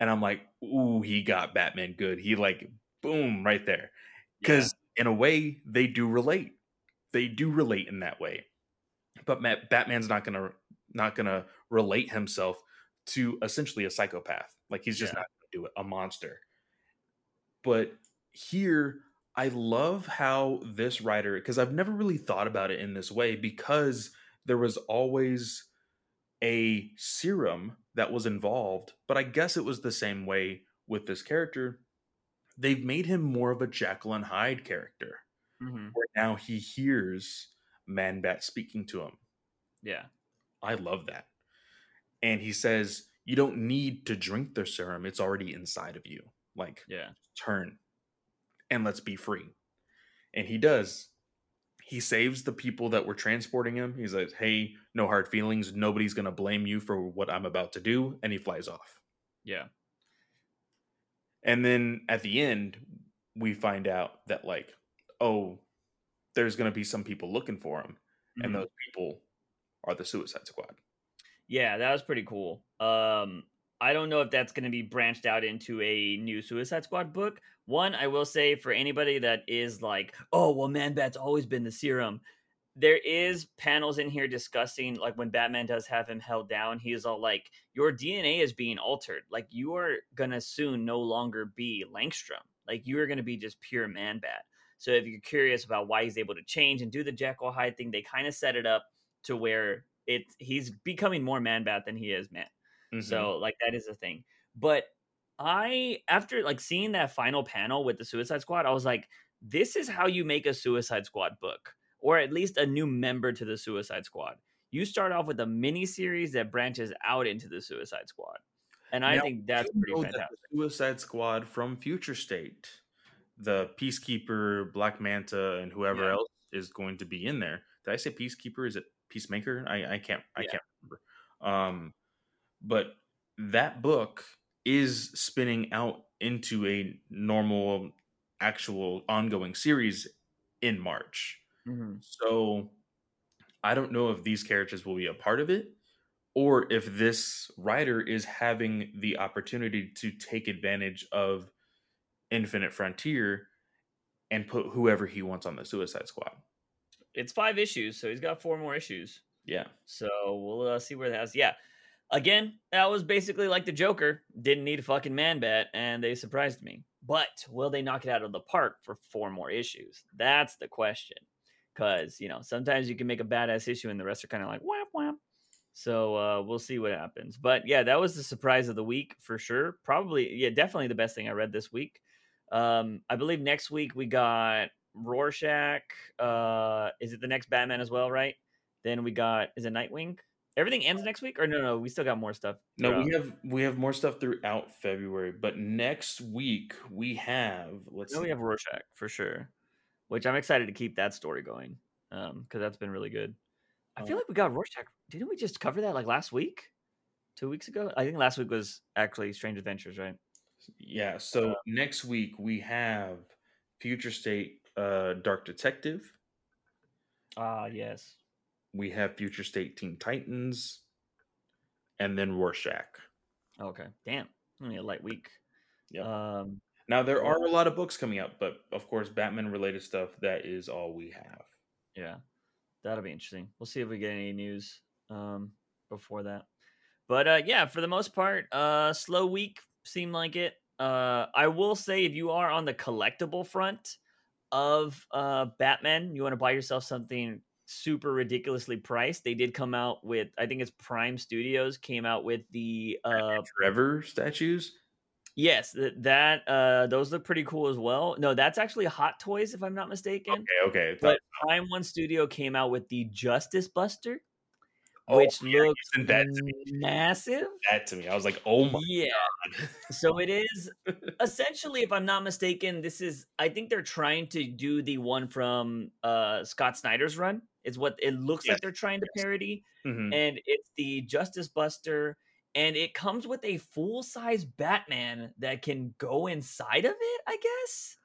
And I'm like, Ooh, he got Batman good. He like, boom, right there. Because in a way, they do relate. They do relate in that way. But Matt, Batman's not gonna not gonna relate himself to essentially a psychopath. Like he's just Yeah. not do it, a monster. But here, I love how this writer, because I've never really thought about it in this way, because there was always a serum that was involved, but I guess it was the same way with this character. They've made him more of a Jekyll and Hyde character, Mhm. where now he hears Man Bat speaking to him. Yeah. I love that. And he says, You don't need to drink their serum, it's already inside of you. Like, Yeah. turn and let's be free. And he does. He saves the people that were transporting him. He's like, Hey, no hard feelings. Nobody's going to blame you for what I'm about to do. And he flies off. Yeah. And then at the end, we find out that, like, oh, there's going to be some people looking for him. And Mhm. those people are the Suicide Squad. Yeah, that was pretty cool. Um, I don't know if that's going to be branched out into a new Suicide Squad book. One, I will say for anybody that is like, oh, well, Man Bat's always been the serum. There is panels in here discussing like when Batman does have him held down, he's all like, your DNA is being altered. Like you are gonna soon no longer be Langstrom. Like you are gonna be just pure Man Bat. So if you're curious about why he's able to change and do the Jekyll Hyde thing, they kind of set it up to where it he's becoming more Man Bat than he is Man. Mhm. So like that is a thing. But I after like seeing that final panel with the Suicide Squad, I was like, this is how you make a Suicide Squad book, or at least a new member to the Suicide Squad. You start off with a mini series that branches out into the Suicide Squad. And I Now, think that's pretty that fantastic. the Suicide Squad from Future State, the Peacekeeper, Black Manta, and whoever Yeah. else is going to be in there. Did I say Peacekeeper? Is it Peacemaker? I, I can't I Yeah. can't remember. Um, but that book is spinning out into a normal, actual ongoing series in March. Mhm. So I don't know if these characters will be a part of it or if this writer is having the opportunity to take advantage of Infinite Frontier and put whoever he wants on the Suicide Squad. It's five issues, so he's got four more issues. Yeah. So we'll uh, see where that has. Yeah. Again, that was basically like the Joker. Didn't need a fucking man bat, and they surprised me. But will they knock it out of the park for four more issues? That's the question. Because, you know, sometimes you can make a badass issue and the rest are kind of like, whap, whap. So uh, we'll see what happens. But yeah, that was the surprise of the week for sure. Probably, yeah, definitely the best thing I read this week. Um, I believe next week we got Rorschach. Uh, is it the next Batman as well? Right. Then we got is it Nightwing? Everything ends next week, or no? No, we still got more stuff. No, we have we have more stuff throughout February, but next week we have let's No, we have Rorschach for sure, which I'm excited to keep that story going um because that's been really good. I feel Uh, like we got Rorschach. Didn't we just cover that like last week, two weeks ago? I think last week was actually Strange Adventures, right? yeah. So next week we have Future State, uh, Dark Detective. Ah, yes. We have Future State Teen Titans, and then Rorschach. Okay, damn, only a light week. Yep. Um, Now there are a lot of books coming out, but of course, Batman related stuff. That is all we have. yeah, that'll be interesting. We'll see if we get any news um before that. But uh yeah, for the most part, uh slow week seemed like it. Uh I will say if you are on the collectible front of uh Batman, you want to buy yourself something super ridiculously priced. They did come out with I think it's Prime Studios came out with the uh Trevor statues. yes, that uh those look pretty cool as well. No, that's actually Hot Toys if I'm not mistaken. Okay, okay. But Prime One Studio came out with the Justice Buster, Oh, which yeah, looks that massive. that to me. I was like, oh my yeah. god. So it is essentially, if I'm not mistaken, this is I think they're trying to do the one from uh Scott Snyder's run. Is what it looks Yes, like they're trying to yes. parody. Mhm. And it's the Justice Buster. And it comes with a full size Batman that can go inside of it, I guess.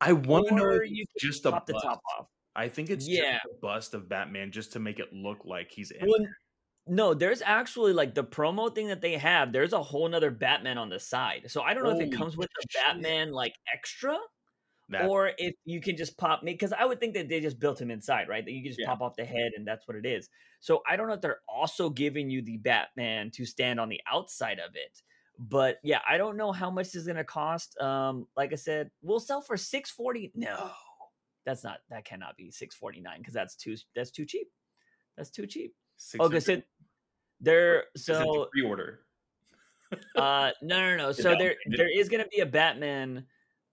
I want to know if you it's can just a pop the top off. I think it's Yeah. just a bust of Batman just to make it look like he's in. Well, no, there's actually like the promo thing that they have. There's a whole nother Batman on the side. So I don't know if it comes with a shit. Batman like extra that. or if you can just pop me because I would think that they just built him inside, right? That you can just Yeah. pop off the head and that's what it is. So I don't know if they're also giving you the Batman to stand on the outside of it. But yeah, I don't know how much this is gonna cost. Um, like I said, we'll sell for six forty. No, that's not that cannot be six forty nine because that's too that's too cheap. That's too cheap. Okay, so there so pre-order. uh no no no. So there what they did? there is gonna be a Batman,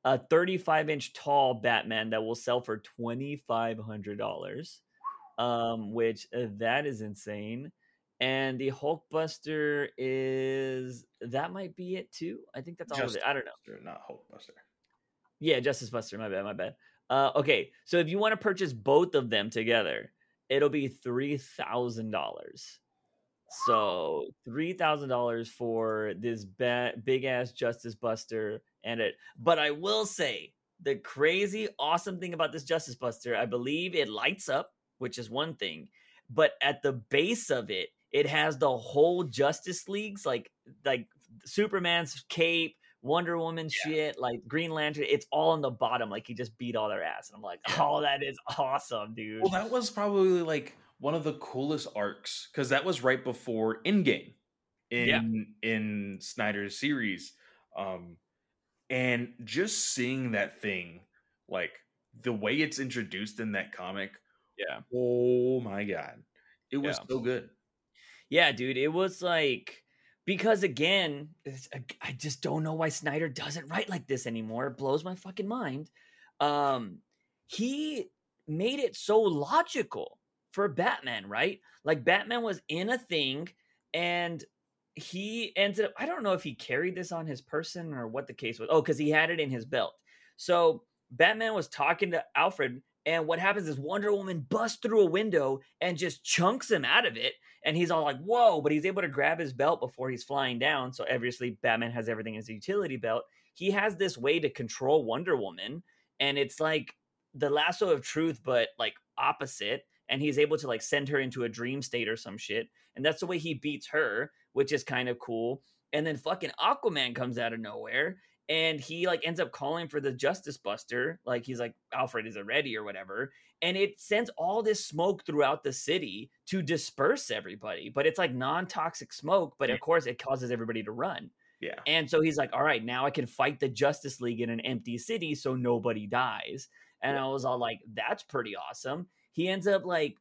a 35 inch tall Batman that will sell for twenty five hundred dollars. Um, which uh, that is insane. And the Hulkbuster is that might be it too. I think that's all of it. I don't know. Buster, not Hulkbuster. Yeah, Justice Buster. My bad. My bad. Uh, okay, so if you want to purchase both of them together, it'll be three thousand dollars. So three thousand dollars for this ba- big ass Justice Buster and it. But I will say the crazy awesome thing about this Justice Buster, I believe it lights up, which is one thing, but at the base of it, it has the whole Justice League's like like Superman's cape, Wonder Woman shit, like Green Lantern. It's all on the bottom, like he just beat all their ass, and I'm like, oh, that is awesome, dude. Well, that was probably like one of the coolest arcs because that was right before Endgame in Yeah. in Snyder's series. Um, and just seeing that thing, like the way it's introduced in that comic, yeah. oh my god, it was Yeah. so good. Yeah, dude, it was like because again, I just don't know why Snyder doesn't write like this anymore. It blows my fucking mind. Um, he made it so logical for Batman, right? Like Batman was in a thing, and he ended up. I don't know if he carried this on his person or what the case was. Oh, because he had it in his belt. So Batman was talking to Alfred, and what happens is Wonder Woman busts through a window and just chunks him out of it. And he's all like, whoa, but he's able to grab his belt before he's flying down. So obviously, Batman has everything in his utility belt. He has this way to control Wonder Woman, and it's like the lasso of truth, but like opposite. And he's able to like send her into a dream state or some shit. And that's the way he beats her, which is kind of cool. And then fucking Aquaman comes out of nowhere and he like ends up calling for the Justice Buster. Like he's like, Alfred is it ready or whatever. And it sends all this smoke throughout the city to disperse everybody. But it's like non-toxic smoke, but of course it causes everybody to run. Yeah, And so he's like, all right, now I can fight the Justice League in an empty city so nobody dies. And I was all like, that's pretty awesome. He ends up like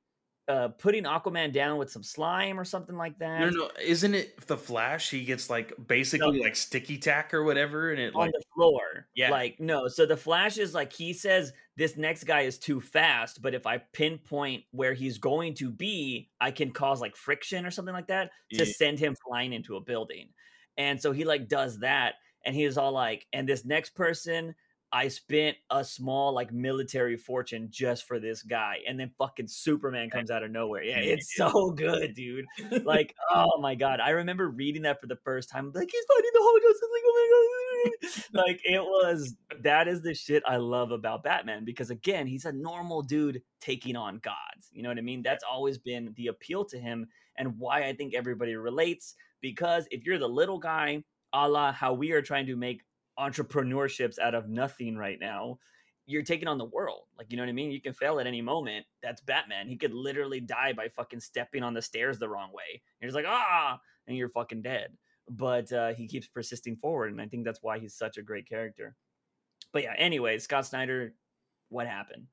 uh, putting Aquaman down with some slime or something like that. No, no, isn't it the Flash? He gets like basically no. like sticky tack or whatever, and it on like the floor. Yeah, like no. So the Flash is like he says this next guy is too fast, but if I pinpoint where he's going to be, I can cause like friction or something like that to yeah. send him flying into a building. And so he like does that, and he is all like, and this next person I spent a small like military fortune just for this guy, and then fucking Superman comes out of nowhere. Yeah, it's so good, dude. Like, oh my god, I remember reading that for the first time. Like, he's fighting the whole Justice League. Oh my god! like, it was that is the shit I love about Batman because again, he's a normal dude taking on gods. You know what I mean? That's always been the appeal to him, and why I think everybody relates. Because if you're the little guy, a la how we are trying to make entrepreneurships out of nothing right now you're taking on the world. Like, you know what I mean? You can fail at any moment. That's Batman. He could literally die by fucking stepping on the stairs the wrong way. You're just like, ah, and you're fucking dead. But uh, he keeps persisting forward. And I think that's why he's such a great character. But yeah, anyway, Scott Snyder, what happened?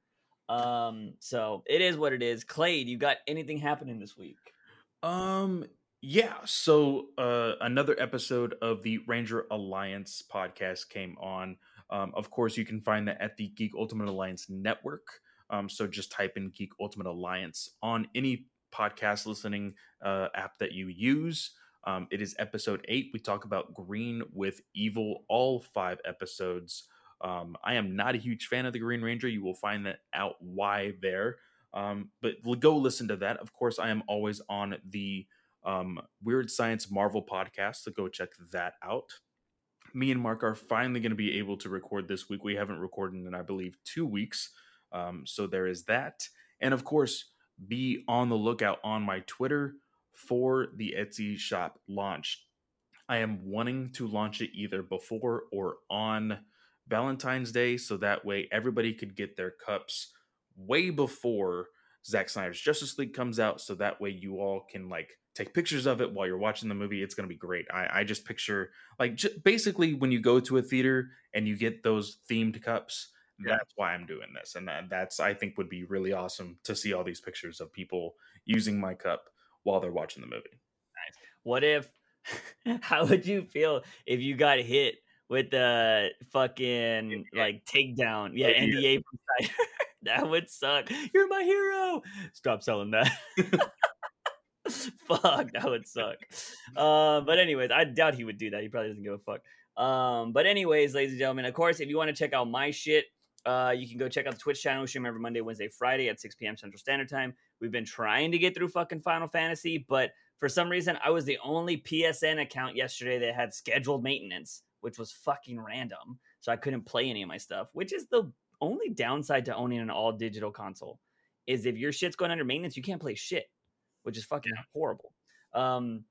Um, so it is what it is. Clay, you got anything happening this week? Um, yeah, so uh, another episode of the Ranger Alliance podcast came on. Um, of course, you can find that at the Geek Ultimate Alliance network. Um, so just type in Geek Ultimate Alliance on any podcast listening uh, app that you use. Um, it is episode eight. We talk about Green with Evil, all five episodes. Um, I am not a huge fan of the Green Ranger. You will find that out why there. Um, but go listen to that. Of course, I am always on the um, Weird Science Marvel podcast. So go check that out. Me and Mark are finally going to be able to record this week. We haven't recorded in, I believe, two weeks. Um, so there is that. And of course, be on the lookout on my Twitter for the Etsy shop launch. I am wanting to launch it either before or on Valentine's Day so that way everybody could get their cups way before Zack Snyder's Justice League comes out so that way you all can like take pictures of it while you're watching the movie. It's going to be great. I, I just picture like j- basically when you go to a theater and you get those themed cups. Yeah. That's why I'm doing this, and that, that's I think would be really awesome to see all these pictures of people using my cup while they're watching the movie. Nice. What if? how would you feel if you got hit with the fucking like takedown? Yeah, NDA. That would suck. You're my hero. Stop selling that. fuck, that would suck. Uh, but anyways, I doubt he would do that. He probably doesn't give a fuck. Um, but anyways, ladies and gentlemen, of course, if you want to check out my shit, uh, you can go check out the Twitch channel. We stream every Monday, Wednesday, Friday at 6 p.m. Central Standard Time. We've been trying to get through fucking Final Fantasy, but for some reason, I was the only PSN account yesterday that had scheduled maintenance, which was fucking random. So I couldn't play any of my stuff, which is the only downside to owning an all digital console. Is if your shit's going under maintenance, you can't play shit which is fucking yeah. horrible. Um,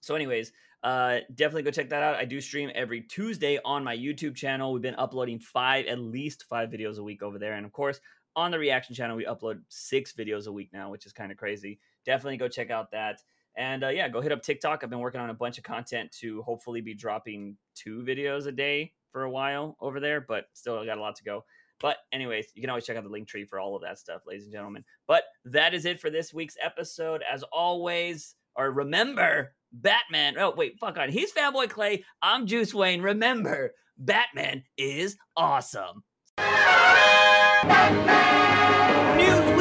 so, anyways, uh, definitely go check that out. I do stream every Tuesday on my YouTube channel. We've been uploading five, at least five videos a week over there, and of course, on the reaction channel, we upload six videos a week now, which is kind of crazy. Definitely go check out that. And uh, yeah, go hit up TikTok. I've been working on a bunch of content to hopefully be dropping two videos a day for a while over there, but still got a lot to go. But, anyways, you can always check out the link tree for all of that stuff, ladies and gentlemen. But that is it for this week's episode. As always, or remember, Batman. Oh, wait, fuck on. He's Fanboy Clay. I'm Juice Wayne. Remember, Batman is awesome. Weekly.